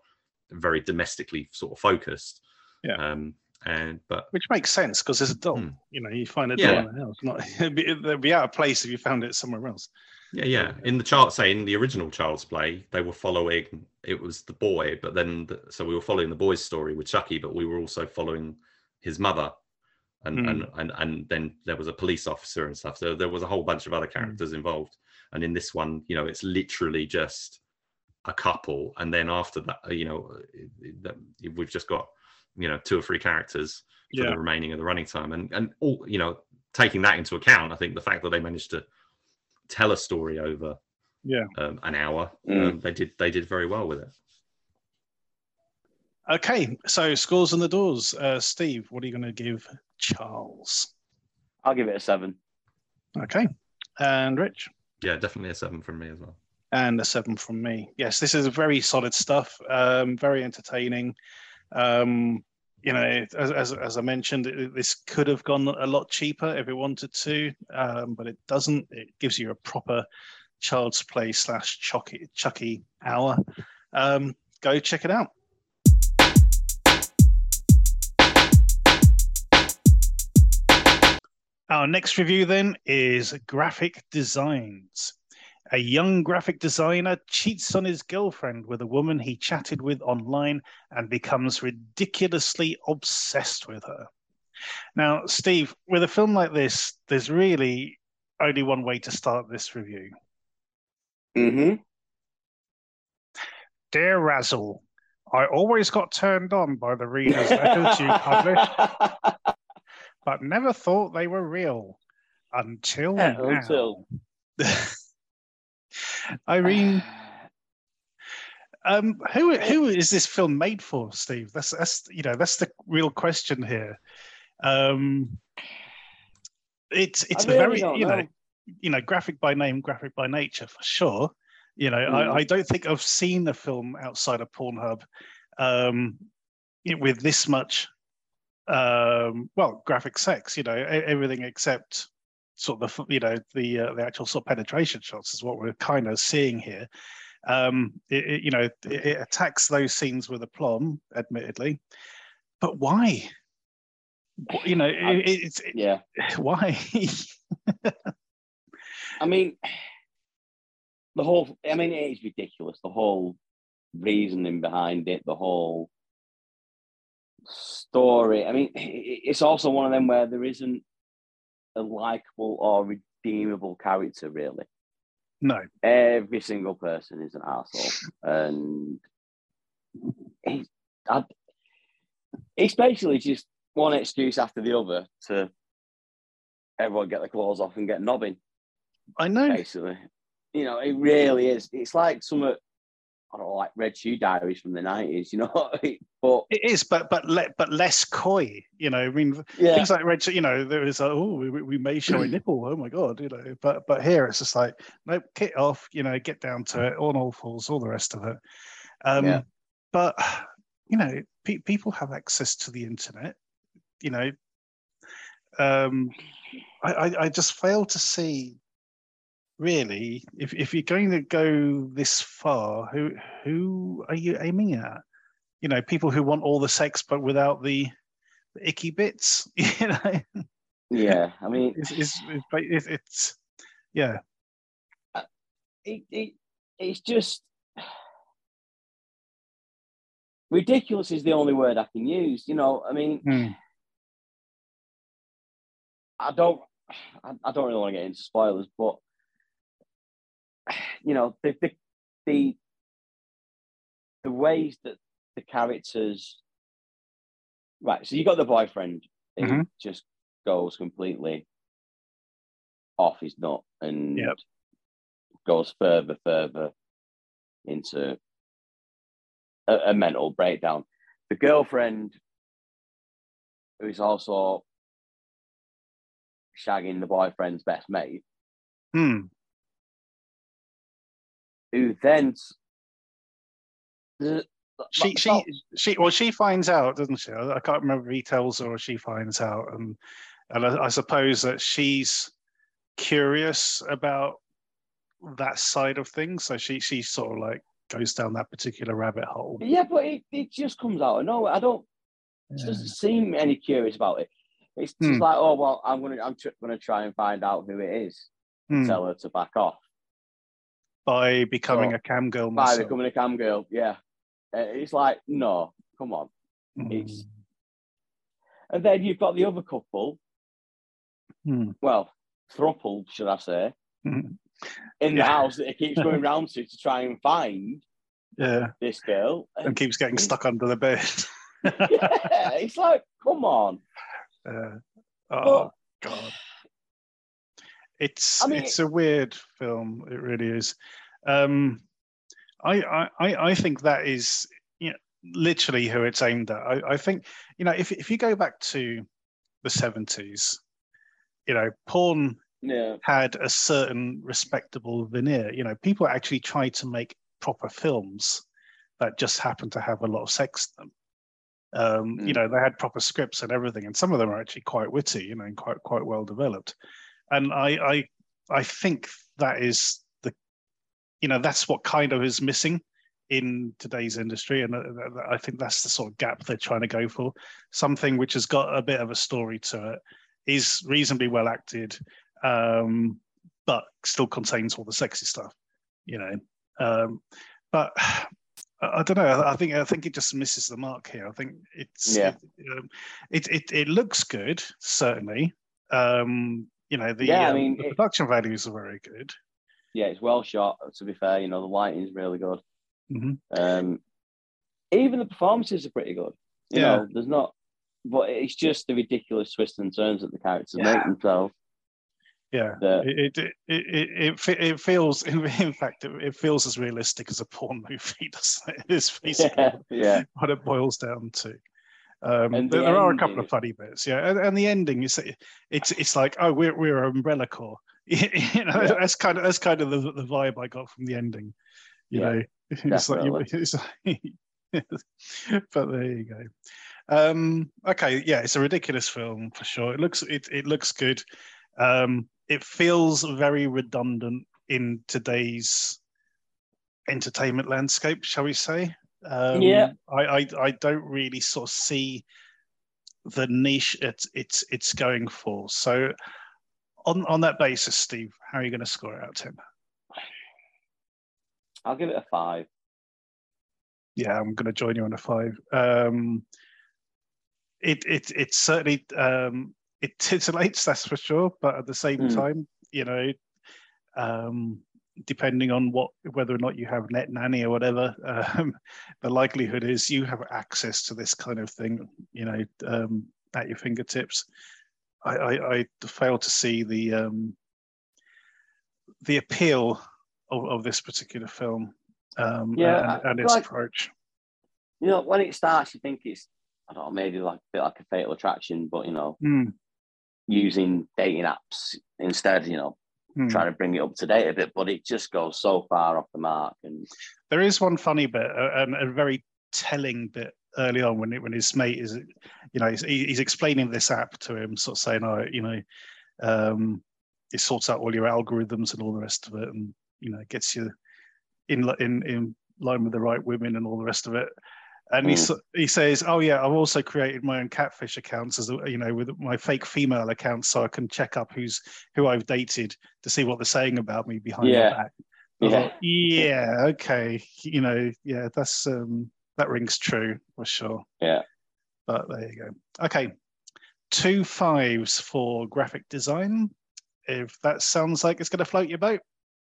very domestically sort of focused. Yeah. Um. And but Which makes sense because there's a doll. Hmm. You know, you find a Yeah. doll in the house. Not it'd be, it'd be out of place if you found it somewhere else. Yeah, yeah. In the chart, say in the original Child's Play, they were following. It was the boy, but then the, so we were following the boy's story with Chucky, but we were also following his mother, and Hmm. and and and then there was a police officer and stuff. So there was a whole bunch of other Hmm. characters involved. And in this one, you know, it's literally just a couple, and then after that, you know, it- that- we've just got you know two or three characters for Yeah. the remaining of the running time, and and all you know, taking that into account, I think the fact that they managed to tell a story over Yeah. um, an hour. Mm. Um, they did they did very well with it. Okay, so scores on the doors. Uh, Steve, what are you going to give Charles? I'll give it a seven. Okay, and Rich, Yeah, definitely a seven from me as well. and a seven from me. Yes, this is very solid stuff. Um, very entertaining. Um, you know, as, as, as I mentioned, this could have gone a lot cheaper if it wanted to, um, but it doesn't. It gives you a proper child's play slash chucky, chucky hour. Um, go check it out. Our next review then is graphic designs. A young graphic designer cheats on his girlfriend with a woman he chatted with online and becomes ridiculously obsessed with her. Now, Steve, with a film like this, there's really only one way to start this review. Mm-hmm. Dear Razzle, I always got turned on by the readers' letters you published, but never thought they were real until now. Until Irene, um, who who is this film made for, Steve? That's that's you know that's the real question here. Um, it's it's I a really very you know know. you know graphic by name, graphic by nature for sure. You know, Mm. I, I don't think I've seen a film outside of Pornhub um, with this much um, well graphic sex. You know, everything except sort of the you know the uh, the actual sort of penetration shots is what we're kind of seeing here. Um, it, it- you know, it, it attacks those scenes with aplomb, admittedly, but why? You know, it, it's it, yeah. why? I mean, the whole. I mean, it is ridiculous. The whole reasoning behind it, the whole story. I mean, it's also one of them where there isn't a likable or redeemable character, really. no, Every single person is an asshole, and it's, I, it's basically just one excuse after the other to everyone get their claws off and get knobbing I know. basically. You know, it really is. It's like some, I don't know, like Red Shoe Diaries from the nineties. You know, but It is, but but le- but less coy. You know, I mean, yeah, things like red. Shoe, you know, there is a, oh, we, we may show a nipple. Oh my god, you know. But but here it's just like nope, get off. You know, get down to it. On all fours, all the rest of it. Um, Yeah. But you know, pe- people have access to the internet. You know, um, I, I I just fail to see. Really, if if you're going to go this far, who who are you aiming at? you know, people who want all the sex but without the, the icky bits. You know, yeah. I mean, it's it's, it's, it's, yeah, it, it it's just ridiculous. Is the only word I can use. You know, I mean, Mm. I don't, I, I don't really want to get into spoilers, but you know, the the the, the ways that the characters, right? So you got the boyfriend who Mhm. just goes completely off his nut and Yep. goes further, further into a, a mental breakdown. The girlfriend, who is also shagging the boyfriend's best mate, Hmm. Who then She she she well she finds out, doesn't she? I can't remember if he tells her or she finds out, and and I, I suppose that she's curious about that side of things, so she she sort of like goes down that particular rabbit hole. yeah, but it, it just comes out of nowhere. I don't. Yeah. doesn't seem any curious about it. It's just Hmm. like, oh well, I'm gonna I'm tr- gonna try and find out who it is. Hmm. Tell her to back off By becoming So, a cam girl by becoming a cam girl. Yeah, Uh, it's like no, come on. Hmm. It's and then you've got the other couple. Hmm. Well, thruple, should I say, Hmm. in the house that he keeps going round to to try and find Yeah, this girl. and keeps getting stuck under the bed. yeah, it's like, come on. Uh, oh But god, it's I mean- it's a weird film. It really is. Um, I, I I think that is you know, literally who it's aimed at. I, I think you know if if you go back to the seventies, you know, porn Yeah. had a certain respectable veneer. You know, people actually tried to make proper films that just happened to have a lot of sex in them. Um, You Mm. know, they had proper scripts and everything, and some of them are actually quite witty, you know, and quite quite well developed. And I I I think that is the, you know, that's what kind of is missing in today's industry, and uh, I think that's the sort of gap they're trying to go for. Something which has got a bit of a story to it, is reasonably well acted, um, but still contains all the sexy stuff, you know. Um, but I, don't know. I, I think I think it just misses the mark here. I think it's Yeah. it, um, it, it it looks good certainly. Um, you know the, Yeah, I um, mean, the it- production values are very good. Yeah, it's well shot. To be fair, you know the lighting's really good. Mhm. Um, even the performances are pretty good. You Yeah. know, there's not, but it's just the ridiculous twists and turns that the characters Yeah. make themselves. Yeah, That it it it it, it, it feels in, in fact it, it feels as realistic as a porn movie, doesn't it? It's basically yeah, yeah, what it boils down to. Um, there, the there are a couple of funny bits, yeah, and, and the ending is it's it's like oh we're we're Umbrella Corps, you know Yeah. that's kind of that's kind of the, the vibe I got from the ending, you Yeah, know. It's like it's like, but there you go. Um, okay, yeah, it's a ridiculous film for sure. It looks it it looks good. Um, it feels very redundant in today's entertainment landscape, shall we say? Um, Yeah. I, I I don't really sort of see the niche it's it's it's going for. So on on that basis, Steve, how are you going to score it out of ten? I'll give it a five. Yeah, I'm going to join you on a five. Um, it it it certainly um, it titillates, that's for sure. But at the same Mm. time, you know, um, depending on what whether or not you have net nanny or whatever, um, the likelihood is you have access to this kind of thing, you know, um, at your fingertips. I, I, I fail to see the um, the appeal of, of this particular film um, Yeah, and, and its like- approach. You know, when it starts, you think it's I don't know, maybe like a bit like a Fatal Attraction, but you know, Mm, using dating apps instead. You know, mm. trying to bring it up to date a bit, but it just goes so far off the mark. And There is one funny bit and a very telling bit early on when it, when his mate is, you know, he's, he's explaining this app to him, sort of saying, "Oh, you know, um, it sorts out all your algorithms and all the rest of it, and you know, gets you in in in line with the right women and all the rest of it." And he Mm. s- he says, "Oh yeah, I've also created my own catfish accounts as a, you know with my fake female accounts, so I can check up who's who I've dated to see what they're saying about me behind Yeah. my back." I yeah, thought, yeah, okay, you know, yeah, that's um, that rings true for sure. Yeah. But there you go. Okay, two fives for graphic design. If that sounds like it's going to float your boat,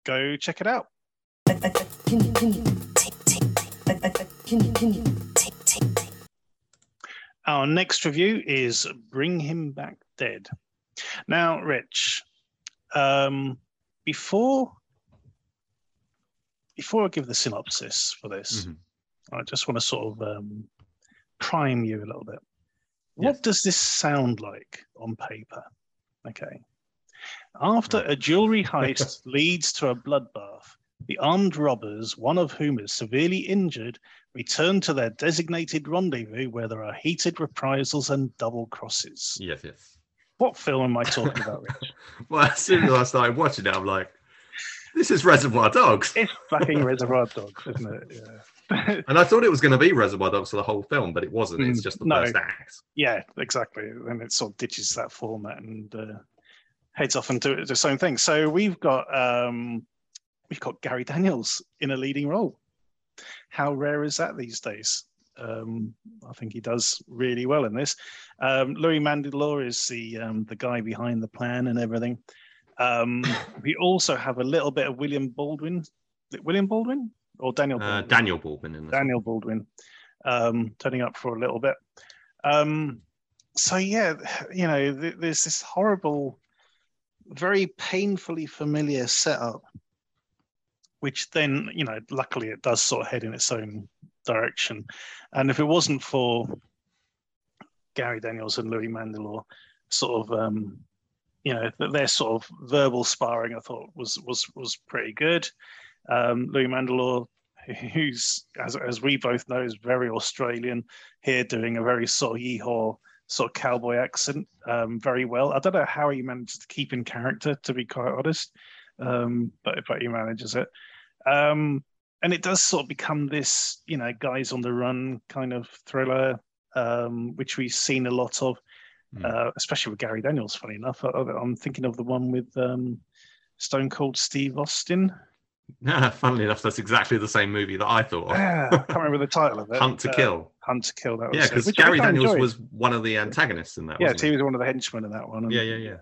go check it out. Our next review is Bring Him Back Dead. Now, Rich, um, before before I give the synopsis for this, Mhm. I just want to sort of um, prime you a little bit. What Yes. does this sound like on paper? Okay. After a jewelry heist leads to a bloodbath, the armed robbers, one of whom is severely injured, return to their designated rendezvous where there are heated reprisals and double crosses. Yes, yes. What film am I talking about, Rich? Well, as soon as I started watching it, I'm like, this is Reservoir Dogs. It's fucking Reservoir Dogs, isn't it? Yeah. And I thought it was going to be Reservoir Dogs for the whole film, but it wasn't. It's Mm, just the no. first act. yeah, exactly. And it sort of ditches that format and uh, heads off and do its own thing. So we've got um, we've got Gary Daniels in a leading role. How rare is that these days? Um, I think he does really well in this. Um, Louis Mandylor is the um, the guy behind the plan and everything. Um, we also have a little bit of William Baldwin. William Baldwin or Daniel? Uh, Baldwin? Daniel Baldwin in this. Daniel Baldwin, um, turning up for a little bit. Um, so yeah, you know, th- there's this horrible, very painfully familiar setup which then you know, luckily it does sort of head in its own direction. And if it wasn't for Gary Daniels and Louis Mandylor, sort of um, you know their sort of verbal sparring, I thought was was was pretty good. Um, Louis Mandylor, who's as as we both know, is very Australian here, doing a very sort of yeehaw sort of cowboy accent um, very well. I don't know how he manages to keep in character, to be quite honest, um, but but he manages it. Um, and it does sort of become this, you know, guys on the run kind of thriller, um, which we've seen a lot of, Hmm. uh, especially with Gary Daniels. Funny enough, I, I'm thinking of the one with um, Stone Cold Steve Austin. Yeah, Funnily enough, that's exactly the same movie that I thought of. Ah, I can't remember the title of it. Hunt to Uh, Kill. Hunt to Kill. That was Yeah, because Gary Daniels enjoyed. was one of the antagonists in that. Yeah, he was one of the henchmen in that one. and- Yeah, yeah, yeah.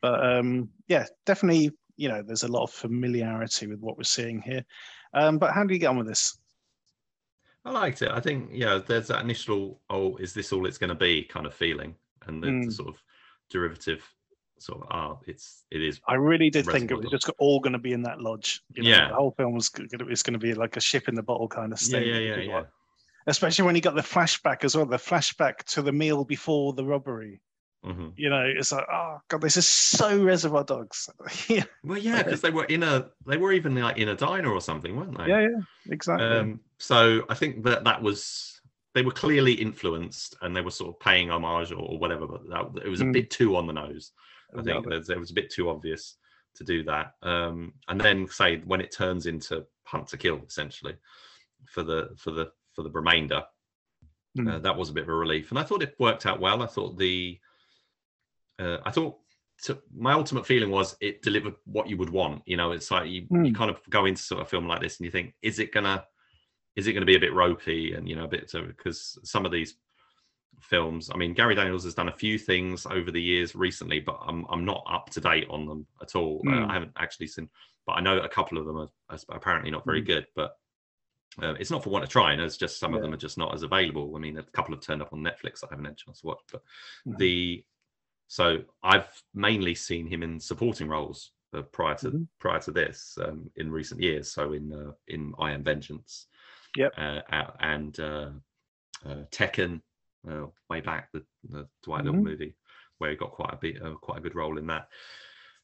But um, yeah, definitely. You know, there's a lot of familiarity with what we're seeing here. Um, but how do you get on with this? I liked it. I think yeah, there's that initial oh, is this all it's going to be kind of feeling, and the, the Mm. sort of derivative sort of ah, it's it is. I really did think it was just all going to be in that lodge. You know, Yeah. the whole film was going to, it's going to be like a ship in the bottle kind of thing. yeah, yeah, yeah. Especially when you got the flashback as well, the flashback to the meal before the robbery. Hmm You know, it's like, oh god, this is so Reservoir Dogs. yeah, Well, yeah, because they were in a they were even like in a diner or something, weren't they? yeah, yeah, exactly. Um, so I think that that was they were clearly influenced and they were sort of paying homage or, or whatever, but that, it was a Mm. bit too on the nose. I think there's- it was a bit too obvious to do that. Um, and then say when it turns into hunt to kill, essentially, for the for the for the remainder, Mm. uh, that was a bit of a relief. And I thought it worked out well. I thought the uh, I thought to, my ultimate feeling was it delivered what you would want. You know, it's like you, you Mm. kind of go into sort of film like this and you think, is it gonna is it going to be a bit ropey and you know a bit because some of these films i mean gary daniels has done a few things over the years recently but i'm, I'm not up to date on them at all Uh, Mm. i haven't actually seen but i know a couple of them are, are apparently not very Mm. good but uh, it's not for want of trying it's just some of them are just not as available i mean a couple have turned up on netflix that i haven't had a chance to watch but Mhm. the so i've mainly seen him in supporting roles uh, prior to Mhm. prior to this um, in recent years so in uh, in i am vengeance Yep. uh, and uh, uh, Tekken, uh, way back the, the Dwight Little Mhm. movie, where he got quite a bit, uh, quite a good role in that.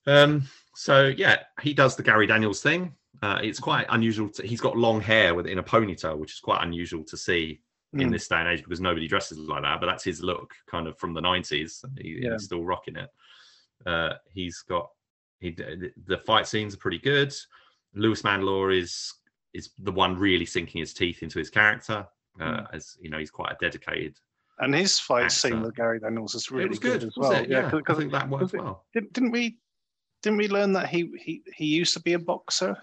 Um, so yeah, he does the Gary Daniels thing. Uh, it's quite unusual. To, he's got long hair with in a ponytail, which is quite unusual to see in Mm. this day and age because nobody dresses like that. But that's his look, kind of from the nineties. He, Yeah. He's still rocking it. Uh, he's got he the- fight scenes are pretty good. Louis Mandylor is is the one really sinking his teeth into his character. Uh, as you know, he's quite a dedicated. and his fight scene with Gary Daniels is really was good, as well. Yeah, I 'cause- think that worked well. Didn't, didn't we? Didn't we learn that he he, he used to be a boxer?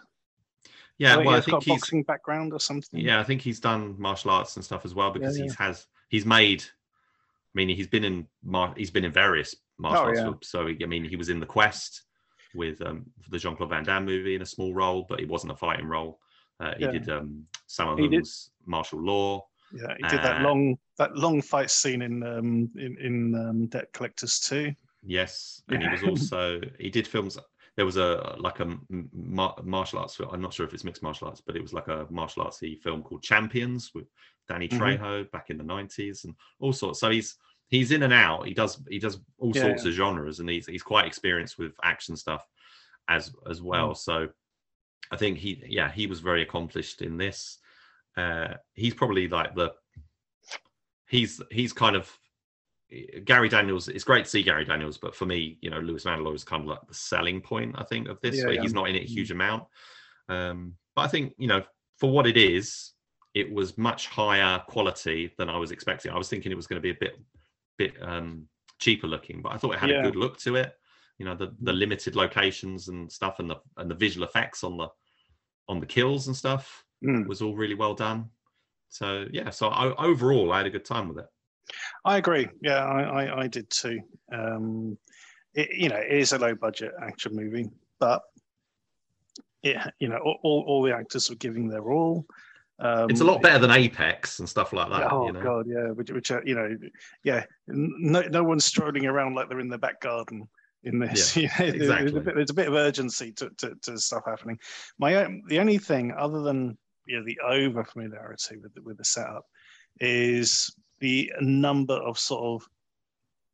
Yeah, well, I think a he's boxing background or something. yeah, I think he's done martial arts and stuff as well because yeah. he's has he's made. I mean, he's been in mar- he's been in various martial Oh, arts yeah. films. So I mean, he was in The Quest with um, the Jean Claude Van Damme movie in a small role, but it wasn't a fighting role. Uh, he Yeah. did um, some of them martial law. Yeah, he did that Uh, long that long fight scene in um in, in um, Debt Collectors too. Yes, and he was also he did films. There was a like a mar- martial arts. film- I'm not sure if it's mixed martial arts, but it was like a martial artsy film called Champions with Danny Mhm. Trejo back in the 90s and all sorts. So he's he's in and out. He does he does all Yeah, sorts of genres, and he's he's quite experienced with action stuff as as Mm. well. So I think he yeah he was very accomplished in this. Uh, he's probably like the he's he's kind of Gary Daniels. It's great to see Gary Daniels, but for me, you know, Louis Mandylor is kind of like the selling point. I think of this, Yeah, where yeah. he's not in it a huge amount. Um, but I think you know, for what it is, it was much higher quality than I was expecting. I was thinking it was going to be a bit bit um, cheaper looking, but I thought it had Yeah. a good look to it. You know, the the limited locations and stuff, and the and the visual effects on the on the kills and stuff Mm. was all really well done. So yeah, so I, overall, I had a good time with it. I agree. Yeah, I, I, I did too. Um, it, you know, it is a low budget action movie, but it, you know, all, all, the actors were giving their all. Um, It's a lot better than Apex and stuff like that. Oh you know? god, yeah, which, which uh, you know, yeah, no, no one's strolling around like they're in the back garden. in this. Yeah, Yeah, there's, exactly. a bit, there's a bit of urgency to, to, to stuff happening. My own, the only thing other than you know the over familiarity with the, with the setup is the number of sort of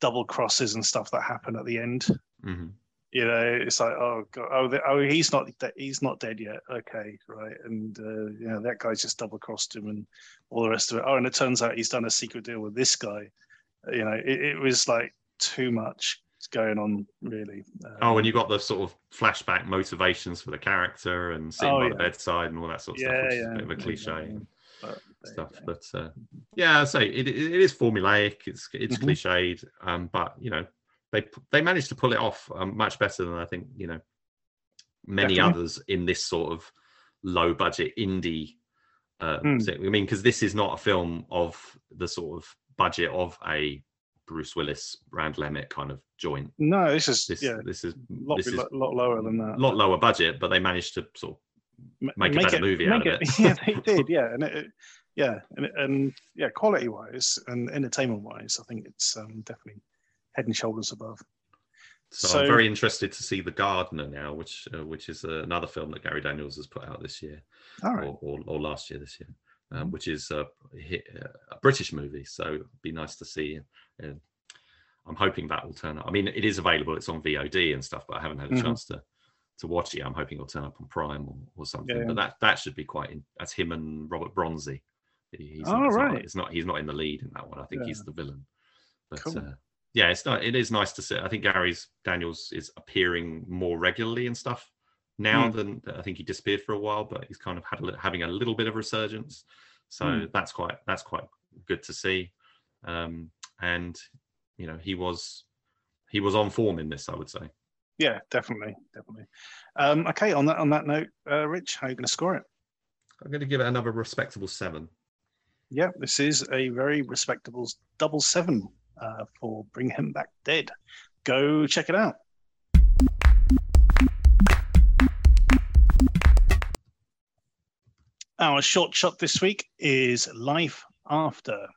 double crosses and stuff that happen at the end. Mhm. You know, it's like oh god, oh, the, oh he's not de- he's not dead yet. Okay, right, and uh, you know that guy's just double crossed him and all the rest of it. Oh, and it turns out he's done a secret deal with this guy. You know, it, it was like too much going on really. Oh, Um, and you got the sort of flashback motivations for the character and sitting Oh, by yeah. the bedside and all that sort of stuff, Yeah, is yeah, a bit of a cliche but stuff. But uh, yeah, I say it, it, it is formulaic. It's it's Mhm. cliched, um, but you know they they managed to pull it off um, much better than I think you know many Definitely. others in this sort of low budget indie. Uh, thing. I mean, because this is not a film of the sort of budget of a Bruce Willis, Rand Emmett kind of joint. no, this is This yeah, this is a lot, lot, lot lower than that. a lot lower budget, but they managed to sort of M- make a better movie out make of it. yeah, they did. Yeah, and it, it- yeah, and, and yeah, quality wise and entertainment wise, I think it's um, definitely head and shoulders above. So, So- I'm very interested to see The Gardener now, which uh, which is uh, another film that Gary Daniels has put out this year, All right. or, or, or last year this year, Mm-hmm. um, which is a, a British movie. So it'd be nice to see. Uh, I'm hoping that will turn up. I mean, it is available; it's on VOD and stuff, but I haven't had a Mhm. chance to to watch it. I'm hoping it'll turn up on Prime or, or something. Yeah. But that that should be quite. In, that's him and Robert Bronzi. He- He's, Oh, it's not- right. it's not. He's not in the lead in that one. I think Yeah. he's the villain. But Cool. uh, yeah, it's not. It is nice to see. I think Gary's Daniels is appearing more regularly and stuff now Hmm. than I think he disappeared for a while, but he's kind of had a, having a little bit of resurgence. So Hmm. that's quite that's quite good to see. Um, and you know, he was he was on form in this, I would say. Yeah, definitely, definitely. Um, okay, on that on that note, uh, Rich, how are you going to score it? I'm going to give it another respectable seven. Yeah, this is a very respectable double seven uh, for Bring Him Back Dead. Go check it out. Our short shot this week is Life After.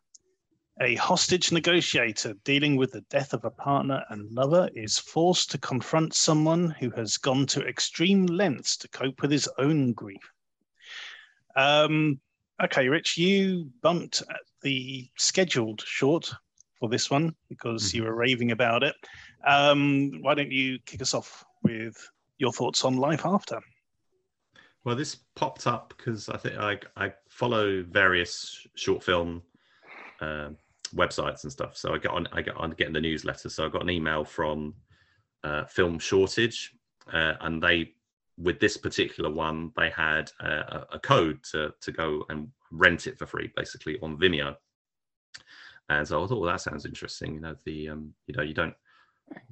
A hostage negotiator dealing with the death of a partner and lover is forced to confront someone who has gone to extreme lengths to cope with his own grief. Um, okay, Rich, you bumped the scheduled short for this one because you were raving about it. Um, why don't you kick us off with your thoughts on Life After? Well, this popped up because I think I I follow various short film um websites and stuff. So I got on I got on getting the newsletter. So I got an email from uh, Film Shortage, uh, and they with this particular one they had uh, a, a code to to go and rent it for free, basically on Vimeo. And so I thought, well, that sounds interesting. You know, the um, you know, you don't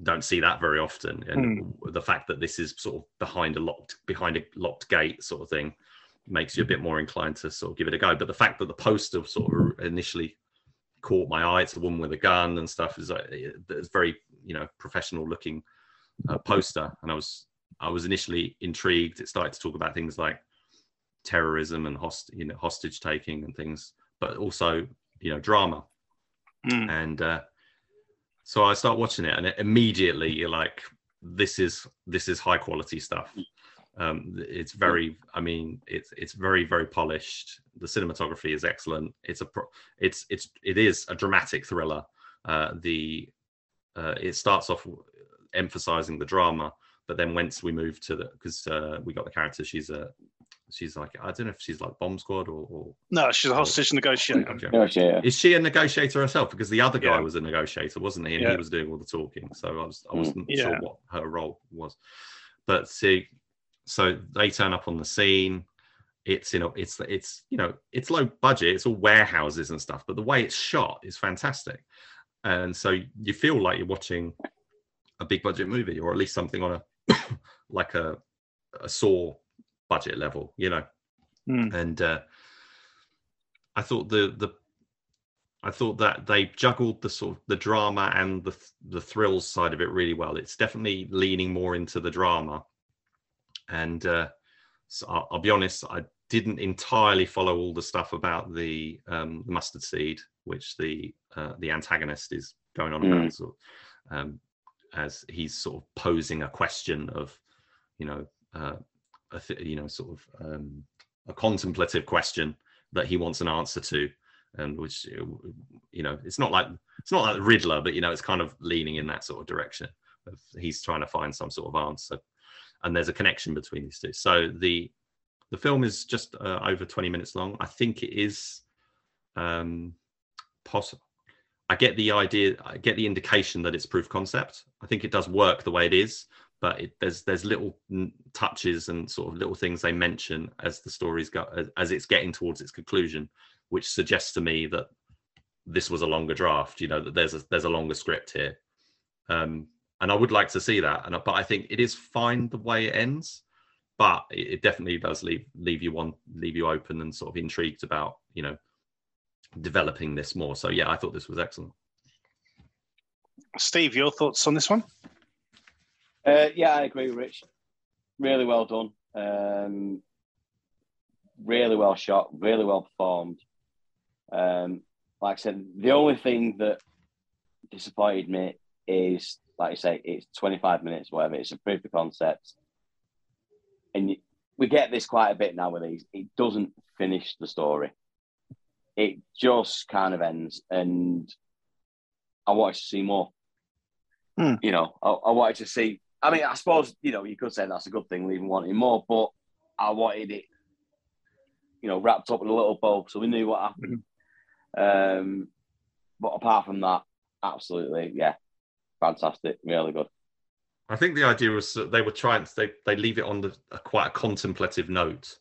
don't see that very often, and the fact that this is sort of behind a locked behind a locked gate sort of thing makes you a bit more inclined to sort of give it a go. But the fact that the poster sort of initially caught my eye, it's a woman with a gun and stuff, is like, it's very you know professional looking uh, poster, and I was I was initially intrigued. It started to talk about things like terrorism and host you know hostage taking and things, but also you know drama Mm. and uh, so I start watching it, and immediately you're like, "This is this is high quality stuff." Um, it's very, I mean, it's it's very very polished. The cinematography is excellent. It's a pro- it's it's it is a dramatic thriller. Uh, the uh, it starts off emphasizing the drama, but then once we move to the because uh, we got the character, she's a she's like I don't know if she's like bomb squad or, or No, she's a hostage negotiator. Okay. Yeah, yeah. is she a negotiator herself? Because the other guy Yeah. was a negotiator, wasn't he? And Yeah. he was doing all the talking. So I was I wasn't Yeah. sure what her role was. But see, so they turn up on the scene. It's you know, it's it's you know, it's low budget. It's all warehouses and stuff. But the way it's shot is fantastic. And so you feel like you're watching a big budget movie, or at least something on a like a a Saw budget level, you know Mm. and uh, I thought the the I thought that they juggled the sort of the drama and the th- the thrills side of it really well. It's definitely leaning more into the drama, and uh, so I'll, I'll be honest, I didn't entirely follow all the stuff about the um, mustard seed, which the uh, the antagonist is going on about. So, um, as he's sort of posing a question of, you know, uh, a th- you know, sort of um, a contemplative question that he wants an answer to, and which you know, it's not like it's not like the Riddler, but you know, it's kind of leaning in that sort of direction. Of he's trying to find some sort of answer, and there's a connection between these two. So the the film is just uh, over 20 minutes long. I think it is um, possible. I get the idea, I get the indication that it's proof concept. I think it does work the way it is, but it, there's there's little touches and sort of little things they mention as the stories go as, as it's getting towards its conclusion, which suggests to me that this was a longer draft. You know that there's a there's a longer script here, um, and I would like to see that. And but I think it is fine the way it ends, but it, it definitely does leave leave you one leave you open and sort of intrigued about you know developing this more. So yeah, I thought this was excellent. Steve, your thoughts on this one? Uh, yeah, I agree, Rich. Really well done. Um, really well shot. Really well performed. Um, like I said, the only thing that disappointed me is, like I say, it's 25 minutes, whatever. It's a proof of concept. And you, we get this quite a bit now with these. It doesn't finish the story. It just kind of ends. And I wanted to see more. Hmm. You know, I, I wanted to see. I mean, I suppose, you know, you could say that's a good thing, leaving wanting more, but I wanted it, you know, wrapped up in a little bow so we knew what happened. Um, but apart from that, absolutely, yeah, fantastic, really good. I think the idea was that they were trying to they, they leave it on the a, quite a contemplative note.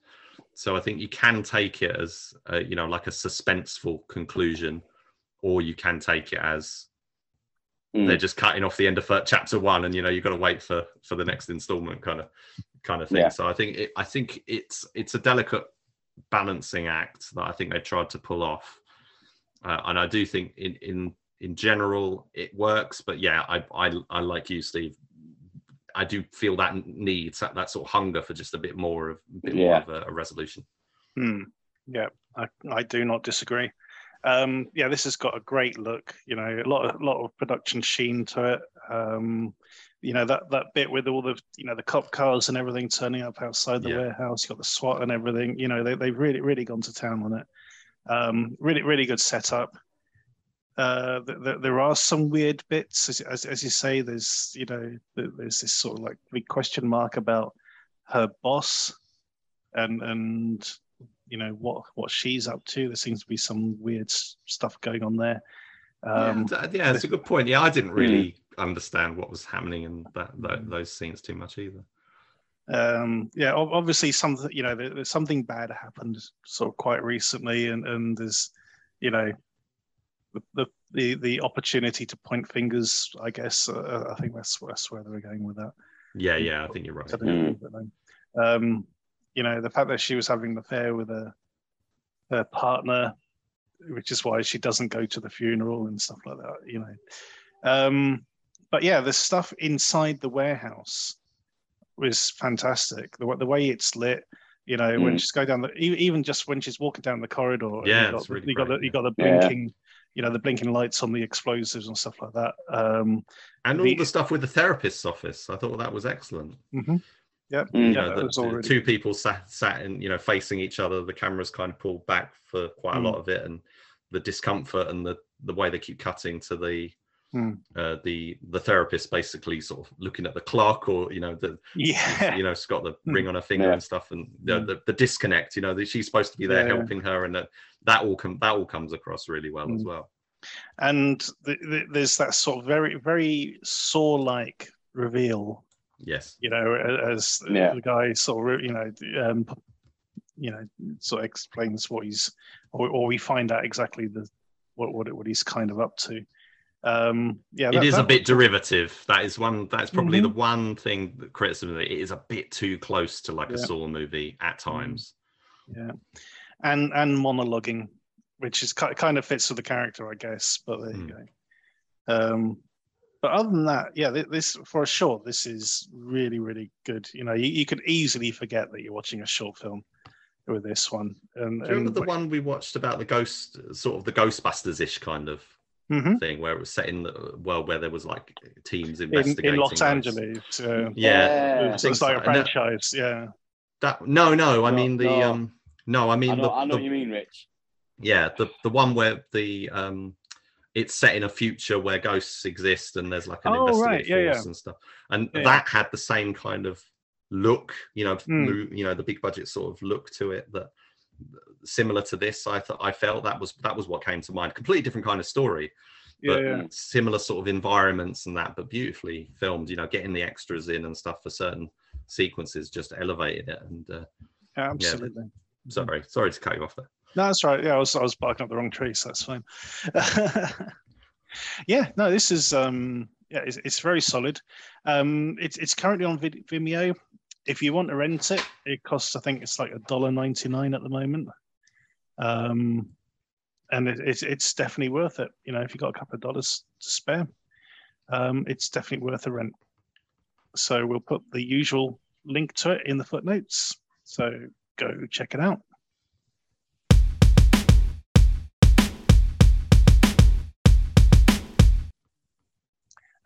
So I think you can take it as a, you know like a suspenseful conclusion, or you can take it as Mm. they're just cutting off the end of chapter one, and you know you've got to wait for for the next installment kind of kind of thing. Yeah. So I think it, I think it's it's a delicate balancing act that I think they tried to pull off, uh, and I do think in in in general it works. But yeah, I I, I like you, Steve. I do feel that need that, that sort of hunger for just a bit more of a bit more of a, a resolution. Hmm. Yeah, I, I do not disagree. Um, yeah, this has got a great look. You know, a lot of lot of production sheen to it. Um, you know that that bit with all the you know the cop cars and everything turning up outside the Yeah. warehouse. You got the SWAT and everything. You know, they they've really really gone to town on it. Um, really really good setup. Uh, th- th- there are some weird bits, as, as, as you say. There's you know th- there's this sort of like big question mark about her boss, and and you know what what she's up to. There seems to be some weird s- stuff going on there. Um, yeah, yeah, it's a good point. Yeah, I didn't really understand what was happening in that, that those scenes too much either. um, yeah, obviously something you know something bad happened sort of quite recently, and and there's you know the the the, the opportunity to point fingers. I guess uh, I think that's that's where they're going with that. Yeah, yeah, I think you're right. I don't know, but, um, you know, the fact that she was having an affair with a her partner, which is why she doesn't go to the funeral and stuff like that. You know, um, but yeah, the stuff inside the warehouse was fantastic. The, wa- the way it's lit. You know, when Mm. she's going down the, even just when she's walking down the corridor, Yeah, you got, it's really you got the, great, you got the yeah. blinking, you know, the blinking lights on the explosives and stuff like that. Um, And all the stuff with the therapist's office, I thought that was excellent. mhm. Yep, Mm. You yeah, know, that the, was all really two people sat sat in, you know, facing each other. The cameras kind of pulled back for quite a Mm. lot of it, and the discomfort and the the way they keep cutting to the Mm. uh, the the therapist basically sort of looking at the clock, or you know, the yeah. you know, she's got the Mm. ring on her finger Yeah. and stuff, and the, Mm. the, the disconnect. You know, that she's supposed to be there Yeah. helping her, and that that all com- that all comes across really well as Mm. well. and th- th- there's that sort of very very saw like reveal Yes. you know as Yeah. the guy sort of you know um you know sort of explains what he's or, or we find out exactly the what what, what he's kind of up to um yeah it that- is a bit derivative. That is one. That's probably Mhm. the one thing that criticism. of It It is a bit too close to like a Yeah. Mm-hmm. Saw movie at times. yeah and and monologuing which is ki- kind of fits with the character i guess but there you Hmm. go um but other than that yeah this for a short this is really really good you know you, you could easily forget that you're watching a short film with this one and, Do you remember and the one we watched about the ghost, sort of the Ghostbusters ish kind of Mhm. thing where it was set in the world where there was like teams investigating in Los like, Angeles. Uh, Yeah, it's, think it's like a so. And that- franchise. Yeah. that no, no, I No, mean the no. um, no, I mean I know, the, I know the what you mean, Rich. yeah, the the one where the um, it's set in a future where ghosts exist and there's like an Oh, right, investigative yeah, force yeah. and stuff, and Yeah, that had the same kind of look, you know, Mm. you know, the big budget sort of look to it that similar to this. I thought I felt that was that was what came to mind. Completely different kind of story, but yeah. similar sort of environments and that, but beautifully filmed. You know, getting the extras in and stuff for certain sequences just elevated it. And uh, Yeah, absolutely. sorry, sorry to cut you off there. No, that's right. Yeah, I was I was barking up the wrong tree, so that's fine. yeah, no, this is um yeah, it's, it's very solid. Um, it's it's currently on Vimeo. If you want to rent it, it costs I think it's like a dollar ninety nine at the moment. Um, and it, it's it's definitely worth it. You know, if you've got a couple of dollars to spare, um, it's definitely worth a rent. So we'll put the usual link to it in the footnotes. So go check it out.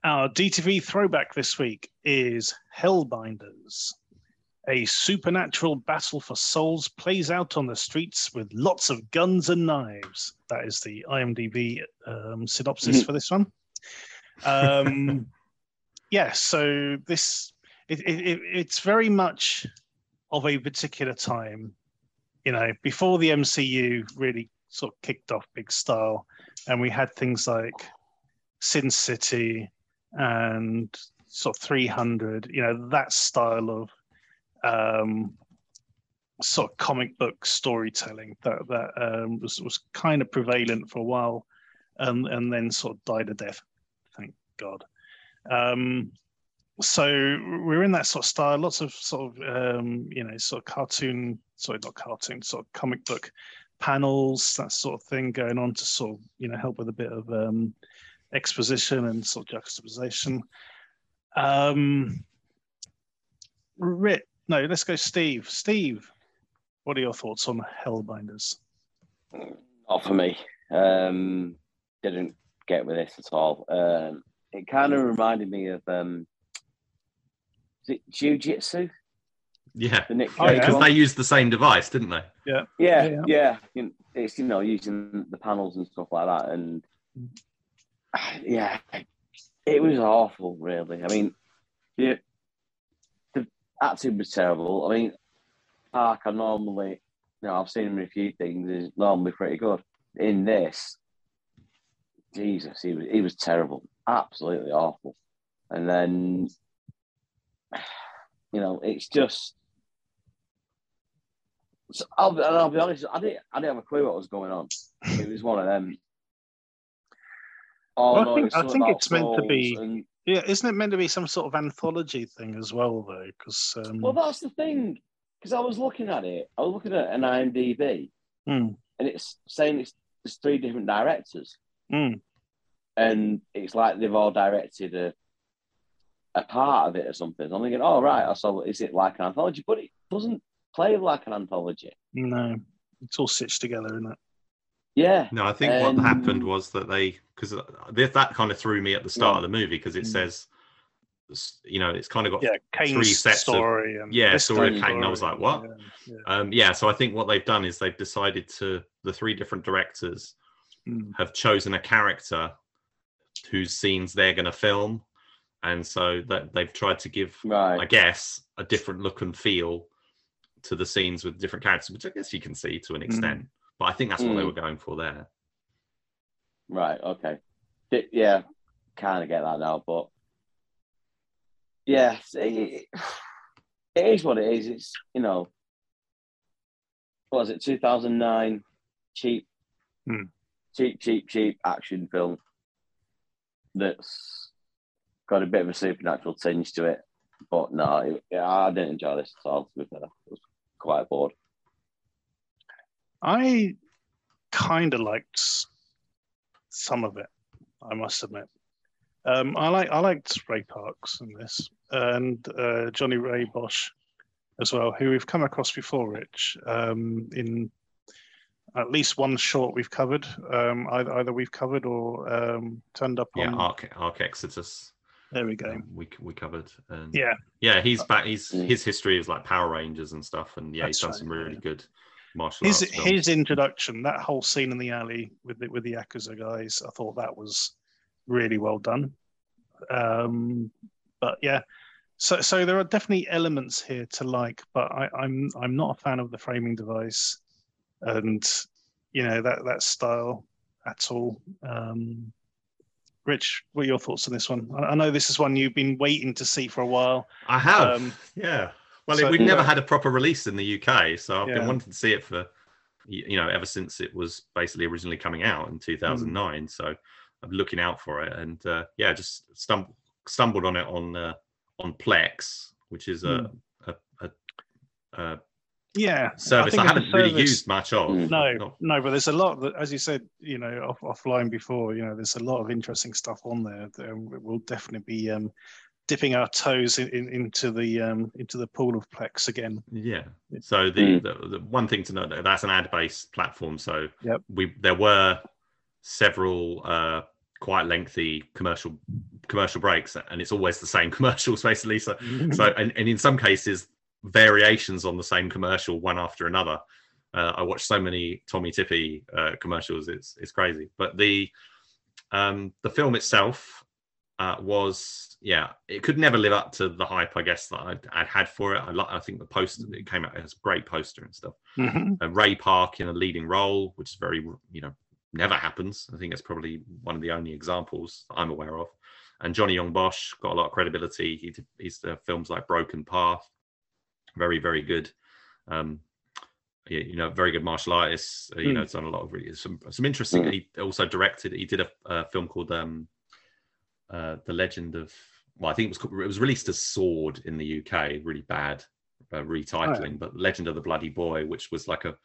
Our DTV throwback this week is Hellbinders. A supernatural battle for souls plays out on the streets with lots of guns and knives. That is the IMDb um, synopsis for this one. Um, yeah, so this it, it, it, it's very much of a particular time, you know, before the MCU really sort of kicked off big style, and we had things like Sin City and sort of 300, you know, that style of um, sort of comic book storytelling that that um, was was kind of prevalent for a while, and and then sort of died a death. Thank God. Um, so we're in that sort of style. Lots of sort of um, you know sort of cartoon, sorry, not cartoon, sort of comic book panels, that sort of thing going on to sort of you know help with a bit of um, exposition and sort of juxtaposition. Um, Rit, no, let's go, Steve. Steve, what are your thoughts on Hellbinders? Not for me. Um, didn't get with this at all. Um, it kind of reminded me of um, is it Jiu-Jitsu? Yeah, The Nick Oh, yeah. because they used the same device, didn't they? Yeah, Yeah, yeah. You know, It's you know using the panels and stuff like that, and yeah, it was awful. Really, I mean, yeah, the acting was terrible. I mean, Park, I normally, you know, I've seen him in a few things. Is normally pretty good. In this, Jesus, he was he was terrible, absolutely awful. And then, you know, it's just. So I'll, be- and I'll be honest, I didn't, I didn't have a clue what was going on. It was one of them. Oh, Well, I think- it's I think it's meant to be- and- Yeah, isn't it meant to be some sort of anthology thing as well, though? Because um, well, that's the thing. Because I was looking at it, I was looking at an IMDb, hmm, and it's saying it's there's three different directors, hmm. and it's like they've all directed a a part of it or something. I'm thinking, oh right, I saw. Is it like an anthology? But it doesn't play like an anthology. no, it's all stitched together, isn't it? Yeah, No, I think Um, what happened was that they because that kind of threw me at the start Yeah. of the movie because it Mm. says, you know, it's kind of got Yeah, Kane's three sets of- story and yeah, this story of Kane, and I was like, what? Yeah, yeah. Um, yeah, so I think what they've done is they've decided to the three different directors Mm. have chosen a character whose scenes they're going to film, and so that they've tried to give, right. I guess, a different look and feel to the scenes with different characters, which I guess you can see to an extent. But I think that's what they Mm. were going for there. Right. Okay. Di- Yeah, kind of get that now, but yeah, it, it is what it is. It's you know, what was it 2009? Cheap, Hmm. cheap, cheap, cheap action film that's got a bit of a supernatural tinge to it. But no, it, I didn't enjoy this at all. To be fair, I was quite bored. I kind of liked some of it. I must admit. Um, I like I liked Ray Parks in this and uh, Johnny Ray Bosch as well, who we've come across before, Rich, um, in at least one short we've covered. Um, either, either we've covered or um, turned up Yeah, on. Arc Arc Exodus. there we go. um, we we covered. And Yeah, yeah, he's back. He's Mm. his history is like Power Rangers and stuff, and yeah, he's done right, some really yeah. good martial his arts. films. his introduction, that whole scene in the alley with the with the Yakuza guys, I thought that was really well done. Um, but yeah, so so there are definitely elements here to like, but I, I'm I'm not a fan of the framing device, and you know that that style at all. Um, Rich, what are your thoughts on this one? I, I know this is one you've been waiting to see for a while. I have. Um, yeah. Well, so- we've never had a proper release in the UK, so I've Yeah. been wanting to see it for, you know, ever since it was basically originally coming out in 2009. So I'm looking out for it, and uh, yeah, just stumbled stumbled on it on uh, on Plex, which is a, a, a, a Yeah, service think I, it's a haven't really used much of. Mm. No, Not- no, but there's a lot that, as you said, you know, off, offline before, you know, there's a lot of interesting stuff on there. that We'll definitely be um, dipping our toes in, in, into the um, into the pool of Plex again. Yeah. Yeah. So the, Mm. the, the one thing to note that that's an ad-based platform. So Yep. we there were several uh, quite lengthy commercial commercial breaks, and it's always the same commercials basically. So so and, and in some cases variations on the same commercial one after another. Uh, I watched so many Tommee Tippee uh, commercials. It's it's crazy. But the um, the film itself uh, was yeah, it could never live up to the hype I guess that I'd, I'd had for it. I, li- I think the poster it came out as a great poster and stuff. Mhm. Uh, Ray Park in a leading role, which is very you know never happens. I think it's probably one of the only examples I'm aware of. And Johnny Yong Bosch got a lot of credibility. He did, he's the films like Broken Path, very very good. Um, yeah, you know, very good martial artist. Uh, you Mm. know, it's done a lot of really some some interesting. Mm. He also directed. He did a, a film called um, uh, The Legend of. Well, I think it was called, it was released as Sword in the UK. Really bad uh, retitling, but Legend of the Bloody Boy, which was like a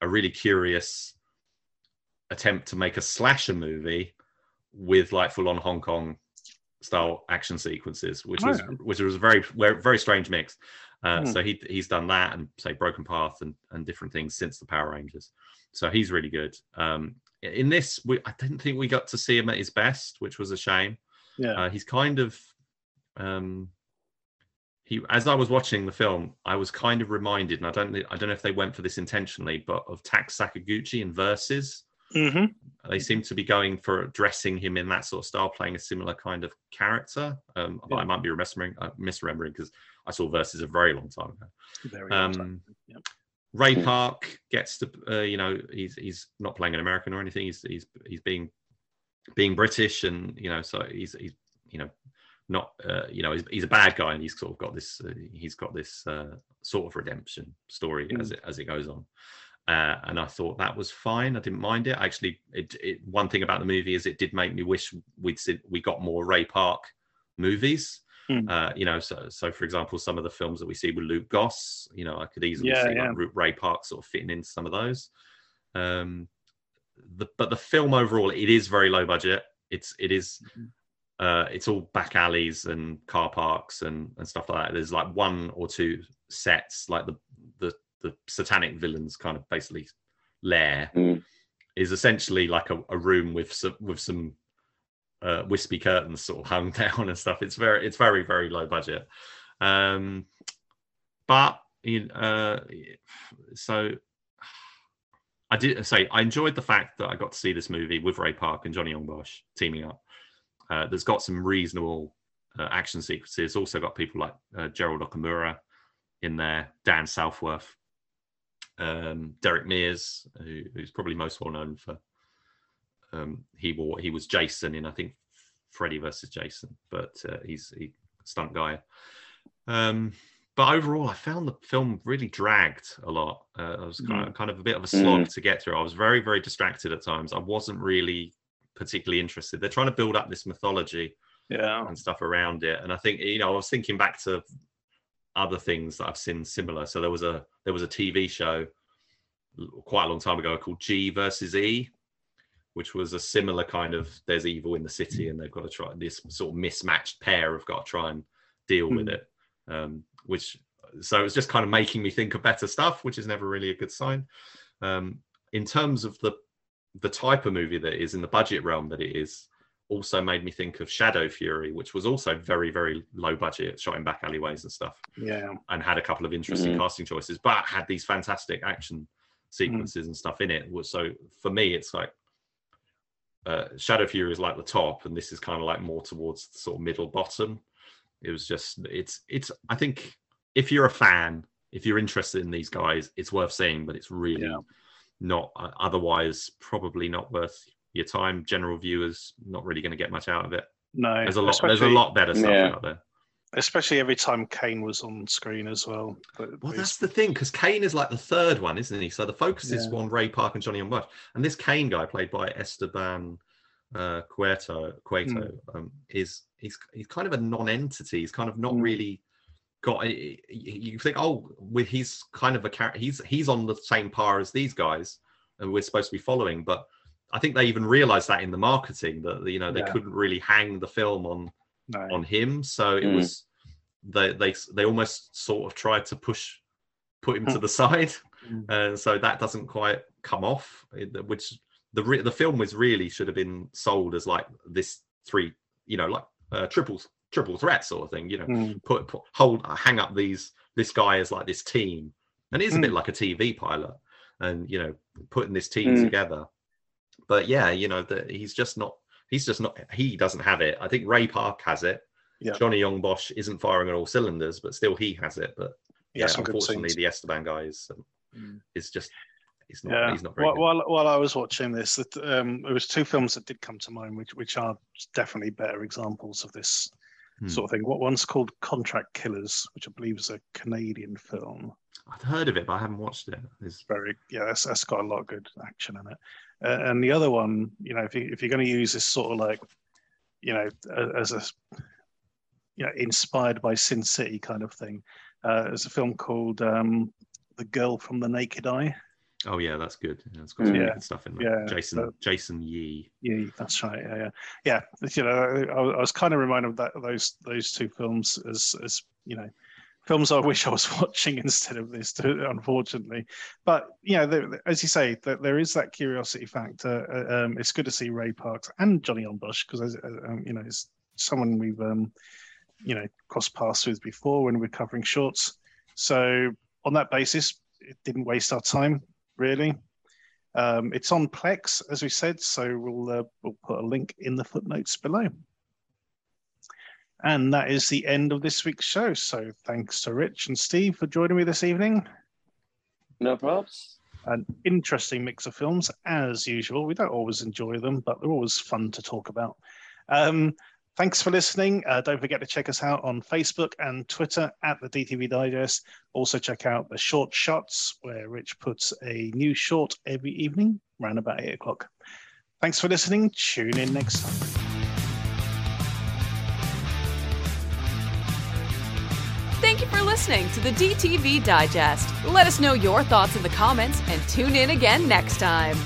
a really curious attempt to make a slasher movie with like full on Hong Kong style action sequences, which was Oh, which was a very very very strange mix. Uh, Hmm. So he he's done that and say Broken Path and and different things since the Power Rangers. So he's really good. Um, in this, we, I didn't think we got to see him at his best, which was a shame. Yeah, Uh, he's kind of um, he as I was watching the film, I was kind of reminded, and I don't I don't know if they went for this intentionally, but of Tak Sakaguchi in Versus. hmm They seem to be going for dressing him in that sort of style, playing a similar kind of character. Um, but Yeah. I might be misremembering, uh, misremembering because I saw Versus a very long time ago. very well done. Um, Yep. Ray. Park gets to, uh, you know, he's he's not playing an American or anything. He's he's he's being being British, and you know, so he's he's you know not uh, you know he's, he's a bad guy, and he's sort of got this uh, he's got this uh, sort of redemption story as it as it goes on. Uh, and I thought that was fine. I didn't mind it. Actually, it, it one thing about the movie is it did make me wish we'd see, we got more Ray Park movies. Uh, you know, so so for example, some of the films that we see with Luke Goss, you know, I could easily Yeah, see yeah. like Ray Park sort of fitting into some of those. Um, the, but the film overall, it is very low budget. It's it is, Mhm. uh, it's all back alleys and car parks and and stuff like that. There's like one or two sets, like the the the satanic villains kind of basically lair Mm. is essentially like a, a room with some with some uh, wispy curtains sort of hung down and stuff. It's very it's very very low budget, um, but you uh, so I did say I enjoyed the fact that I got to see this movie with Ray Park and Johnny Yong Bosch teaming up. Uh, there's got some reasonable uh, action sequences. Also got people like uh, Gerald Okamura in there, Dan Southworth, um, Derek Mears, who, who's probably most well known for um, he wore he was Jason in I think Freddy versus Jason, but uh, he's he stunt guy. Um, but overall, I found the film really dragged a lot. Uh, I was kind of, kind of a bit of a slog to get through. I was very very distracted at times. I wasn't really particularly interested. They're trying to build up this mythology Yeah, and stuff around it. And I think you know, I was thinking back to other things that I've seen similar. So there was a there was a TV show quite a long time ago called G versus E, which was a similar kind of there's evil in the city and they've got to try this sort of mismatched pair have got to try and deal with Hmm. it. Um, which so it's just kind of making me think of better stuff, which is never really a good sign. Um, in terms of the the type of movie that is in the budget realm that it is, also made me think of Shadow Fury, which was also very very low budget, shot in back alleyways and stuff, Yeah. and had a couple of interesting Mhm. casting choices, but had these fantastic action sequences and stuff in it. So for me, it's like uh, Shadow Fury is like the top, and this is kind of like more towards the sort of middle bottom. It was just it's it's. I think if you're a fan, if you're interested in these guys, it's worth seeing, but it's really Yeah. not. uh, Otherwise, probably not worth your time. General viewers not really going to get much out of it. No. There's a lot. There's a lot better stuff Yeah. out there. Especially every time Kane was on screen as well. But Well, that's the thing because Kane is like the third one, isn't he? So the focus is on Ray Park and Johnny Yong Bosch, and this Kane guy, played by Esteban uh, Cueto, Cueto um, is he's he's kind of a non-entity. He's kind of not Mm. really got. y- y- You think, oh, with he's kind of a character. He's he's on the same par as these guys, and we're supposed to be following. But I think they even realized that in the marketing that you know they Yeah. couldn't really hang the film on no. on him. So it Mm. was they they they almost sort of tried to push put him to the side, Mm. and so that doesn't quite come off. Which the re- the film was really should have been sold as like this three, you know, like uh, triple triple threat sort of thing. You know, Mm. put, put hold hang up these this guy as like this team, and it's a bit Mm. like a TV pilot, and you know putting this team Mm. together. But yeah, you know that he's just not. He's just not. He doesn't have it. I think Ray Park has it. Yeah. Johnny Yong Bosch isn't firing on all cylinders, but still he has it. But Yeah, yeah, some good unfortunately, the Esteban guy is um, Mm. is just he's not Yeah. he's not very While, while, while I was watching this, that, um, there was two films that did come to mind, which which are definitely better examples of this Hmm. sort of thing. What one's called Contract Killers, which I believe is a Canadian film. I've heard of it, but I haven't watched it. It's, Very yeah, that's, that's got a lot of good action in it. Uh, and the other one, you know, if you if you're going to use this sort of like, you know, as a you know, inspired by Sin City kind of thing, uh, there's a film called um, The Girl from the Naked Eye. Oh yeah, that's good. Yeah, it's got some Yeah. really good stuff in there. Yeah, Jason but- Jason Yee. Yeah, that's right. Yeah, yeah, yeah. You know, I, I was kind of reminded of that those those two films as as you know, films I wish I was watching instead of this. too, Unfortunately, but you know, there, as you say, that there is that curiosity factor. Uh, Um, it's good to see Ray Parks and Johnny Yong Bosch because um, you know it's someone we've um, you know crossed paths with before when we're covering shorts. So on that basis, it didn't waste our time really. Um, it's on Plex, as we said, so we'll uh, we'll put a link in the footnotes below. And that is the end of this week's show. So thanks to Rich and Steve for joining me this evening. No props. An interesting mix of films, as usual. We don't always enjoy them, but they're always fun to talk about. Um, thanks for listening. Uh, don't forget to check us out on Facebook and Twitter at the DTV Digest. Also, check out the Short Shots, where Rich puts a new short every evening around about eight o'clock. Thanks for listening. Tune in next time. Thank you for listening to the DTV Digest. Let us know your thoughts in the comments and tune in again next time.